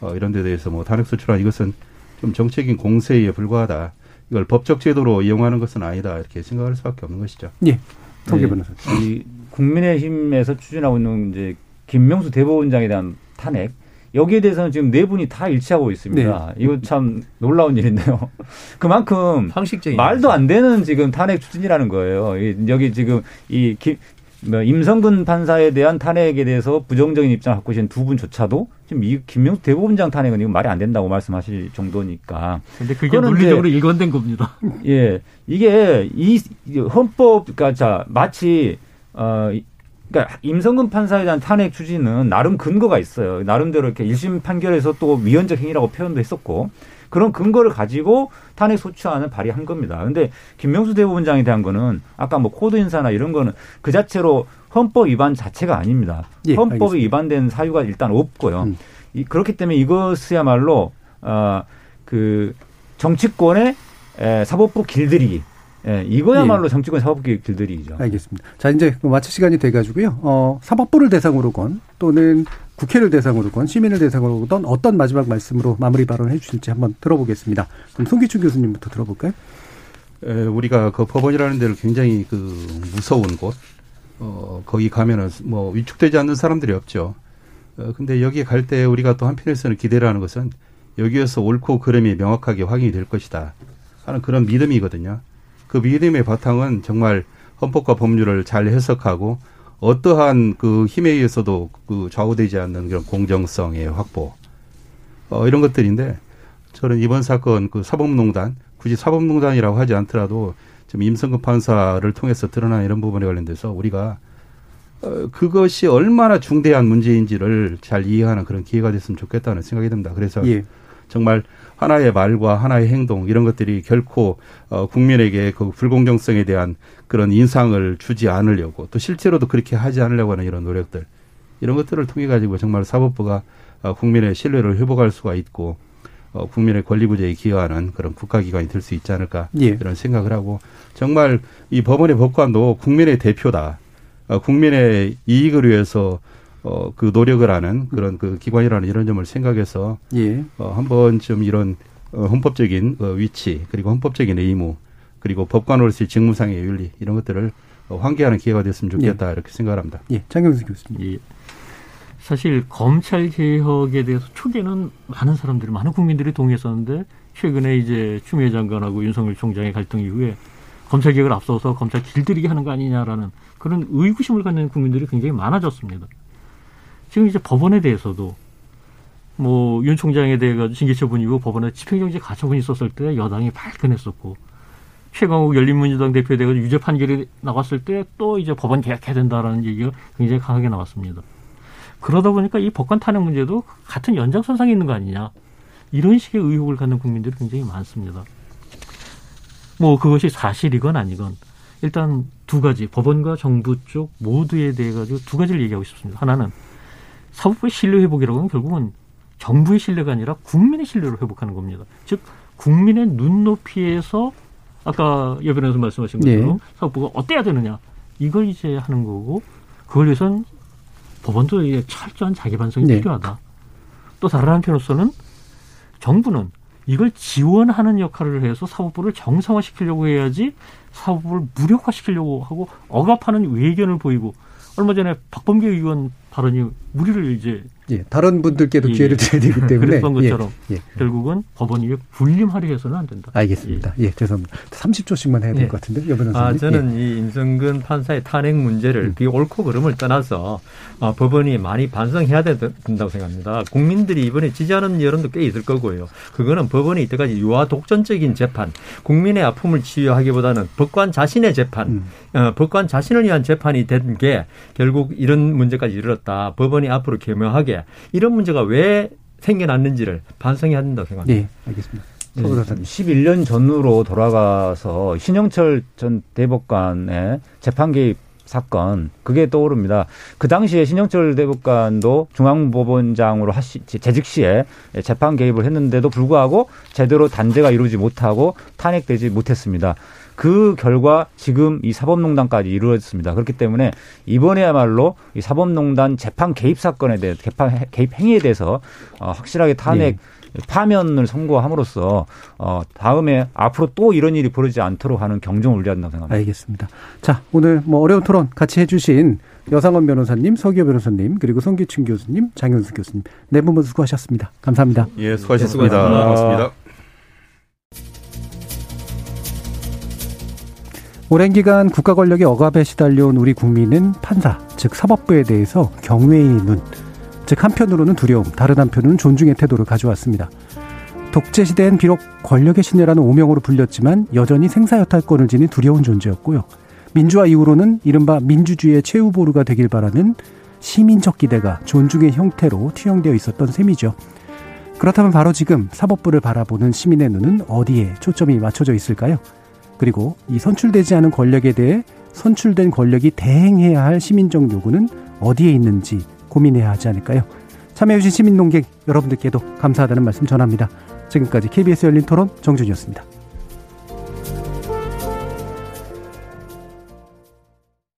어, 이런 데 대해서 뭐 탄핵 소추란 이것은 좀 정책인 공세에 불과하다. 이걸 법적 제도로 이용하는 것은 아니다 이렇게 생각할 수밖에 없는 것이죠. 예. 통계 변호사. 네. 이 국민의힘에서 추진하고 있는 이제 김명수 대법원장에 대한 탄핵 여기에 대해서는 지금 네 분이 다 일치하고 있습니다. 네. 이거 참 놀라운 일인데요. 그만큼 상식적인 말도 안 되는 지금 탄핵 추진이라는 거예요. 여기 지금 이 김, 뭐 임성근 판사에 대한 탄핵에 대해서 부정적인 입장을 갖고 계신 두 분조차도 지금 이 김명수 대법원장 탄핵은 이건 말이 안 된다고 말씀하실 정도니까. 근데 그게 논리적으로 일관된 겁니다. 예. 이게 이 헌법, 그러니까 자, 마치, 어, 그러니까 임성근 판사에 대한 탄핵 추진은 나름 근거가 있어요. 나름대로 이렇게 1심 판결에서 또 위헌적 행위라고 표현도 했었고 그런 근거를 가지고 탄핵 소추안을 발의한 겁니다. 근데 김명수 대법원장에 대한 거는 아까 뭐 코드 인사나 이런 거는 그 자체로 헌법 위반 자체가 아닙니다. 예, 헌법이 위반된 사유가 일단 없고요. 음. 이, 그렇기 때문에 이것이야말로 어 그 정치권의 에, 사법부 길들이기 예, 이거야말로 예. 정치권 사법계 길들이죠. 알겠습니다. 자, 이제 마칠 시간이 돼가지고요. 어, 사법부를 대상으로건 또는 국회를 대상으로건 시민을 대상으로건 어떤 마지막 말씀으로 마무리 발언을 해주실지 한번 들어보겠습니다. 그럼 송기춘 교수님부터 들어볼까요? 에, 우리가 그 법원이라는 데를 굉장히 그 무서운 곳, 어, 거기 가면은 뭐 위축되지 않는 사람들이 없죠. 어, 근데 여기 갈때 우리가 또 한편에서는 기대를 하는 것은 여기에서 옳고 그름이 명확하게 확인이 될 것이다 하는 그런 믿음이거든요. 그 믿음의 바탕은 정말 헌법과 법률을 잘 해석하고 어떠한 그 힘에 의해서도 그 좌우되지 않는 그런 공정성의 확보 어, 이런 것들인데 저는 이번 사건 그 사법농단 굳이 사법농단이라고 하지 않더라도 좀 임성근 판사를 통해서 드러난 이런 부분에 관련돼서 우리가 어, 그것이 얼마나 중대한 문제인지를 잘 이해하는 그런 기회가 됐으면 좋겠다는 생각이 듭니다. 그래서 예. 정말 하나의 말과 하나의 행동 이런 것들이 결코 어, 국민에게 그 불공정성에 대한 그런 인상을 주지 않으려고 또 실제로도 그렇게 하지 않으려고 하는 이런 노력들 이런 것들을 통해 가지고 정말 사법부가 어, 국민의 신뢰를 회복할 수가 있고 어, 국민의 권리 구제에 기여하는 그런 국가기관이 될 수 있지 않을까 예. 이런 생각을 하고 정말 이 법원의 법관도 국민의 대표다. 어, 국민의 이익을 위해서 어, 그 노력을 하는 그런 그 기관이라는 이런 점을 생각해서 예. 어, 한번 좀 이런 어, 헌법적인 어, 위치 그리고 헌법적인 의무 그리고 법관으로서의 직무상의 윤리 이런 것들을 어, 환기하는 기회가 됐으면 좋겠다 예. 이렇게 생각합니다. 예, 장경수 교수님. 예. 사실 검찰 개혁에 대해서 초기에는 많은 사람들이 많은 국민들이 동의했었는데 최근에 이제 추미애 장관하고 윤석열 총장의 갈등 이후에 검찰 개혁을 앞서서 검찰 길들이게 하는 거 아니냐라는 그런 의구심을 갖는 국민들이 굉장히 많아졌습니다. 지금 이제 법원에 대해서도 뭐 윤 총장에 대해 가지고 징계 처분 이후 법원에 집행정지 가처분이 있었을 때 여당이 발끈했었고 최강욱 열린민주당 대표에 대해 유죄 판결이 나왔을 때 또 이제 법원 개혁해야 된다라는 얘기가 굉장히 강하게 나왔습니다. 그러다 보니까 이 법관 탄핵 문제도 같은 연장선상에 있는 거 아니냐 이런 식의 의혹을 갖는 국민들이 굉장히 많습니다. 뭐 그것이 사실이건 아니건 일단 두 가지 법원과 정부 쪽 모두에 대해 가지고 두 가지를 얘기하고 싶습니다. 하나는 사법부의 신뢰 회복이라고 하면 결국은 정부의 신뢰가 아니라 국민의 신뢰를 회복하는 겁니다. 즉 국민의 눈높이에서 아까 여변에서 말씀하신 것처럼 네. 사법부가 어때야 되느냐 이걸 이제 하는 거고 그걸 위해선 법원도 이제 철저한 자기 반성이 네. 필요하다. 또 다른 한편으로서는 정부는 이걸 지원하는 역할을 해서 사법부를 정상화시키려고 해야지 사법부를 무력화시키려고 하고 억압하는 외견을 보이고 얼마 전에 박범계 의원 발언이 무리를 이제 예, 다른 분들께도 예, 기회를 드려야 되기 때문에 그랬던 것처럼 예, 예. 결국은 법원이 군림하려 해서는 안 된다. 알겠습니다. 예, 예 죄송합니다. 30초씩만 해야 될것 예. 같은데 여변호사님. 아, 저는 이 임성근 판사의 탄핵 문제를 음. 그 옳고 그름을 떠나서 어, 법원이 많이 반성해야 된다고 생각합니다. 국민들이 이번에 지지하는 여론도 꽤 있을 거고요. 그거는 법원이 이때까지 유아 독전적인 재판, 국민의 아픔을 치유하기보다는 법관 자신의 재판, 음. 어, 법관 자신을 위한 재판이 된 게 결국 이런 문제까지 이르렀다. 법원이 앞으로 겸허하게 이런 문제가 왜 생겨났는지를 반성해야 된다고 생각합니다. 네, 알겠습니다. 네, 11년 전으로 돌아가서 신영철 전 대법관의 재판 개입 사건 그게 떠오릅니다. 그 당시에 신영철 대법관도 중앙법원장으로 하시 재직 시에 재판 개입을 했는데도 불구하고 제대로 단죄가 이루지 못하고 탄핵되지 못했습니다. 그 결과 지금 이 사법농단까지 이루어졌습니다. 그렇기 때문에 이번에야말로 이 사법농단 재판 개입 사건에 대해 재판 개입 행위에 대해서 어, 확실하게 탄핵 네. 파면을 선고함으로써 어 다음에 앞으로 또 이런 일이 벌어지지 않도록 하는 경종을 울려야 된다고 생각합니다. 알겠습니다. 자, 오늘 뭐 어려운 토론 같이 해 주신 여상원 변호사님, 서기호 변호사님, 그리고 성기춘 교수님, 장현수 교수님 네 분 모두 수고하셨습니다. 감사합니다. 예, 수고하셨습니다. 네, 고맙습니다. 오랜 기간 국가 권력의 억압에 시달려온 우리 국민은 판사, 즉 사법부에 대해서 경외의 눈, 즉 한편으로는 두려움, 다른 한편으로는 존중의 태도를 가져왔습니다. 독재 시대엔 비록 권력의 신뢰라는 오명으로 불렸지만 여전히 생사여탈권을 지닌 두려운 존재였고요. 민주화 이후로는 이른바 민주주의의 최후보루가 되길 바라는 시민적 기대가 존중의 형태로 투영되어 있었던 셈이죠. 그렇다면 바로 지금 사법부를 바라보는 시민의 눈은 어디에 초점이 맞춰져 있을까요? 그리고 이 선출되지 않은 권력에 대해 선출된 권력이 대행해야 할 시민적 요구는 어디에 있는지 고민해야 하지 않을까요? 참여해주신 시민농객 여러분들께도 감사하다는 말씀 전합니다. 지금까지 KBS 열린 토론 정준이었습니다.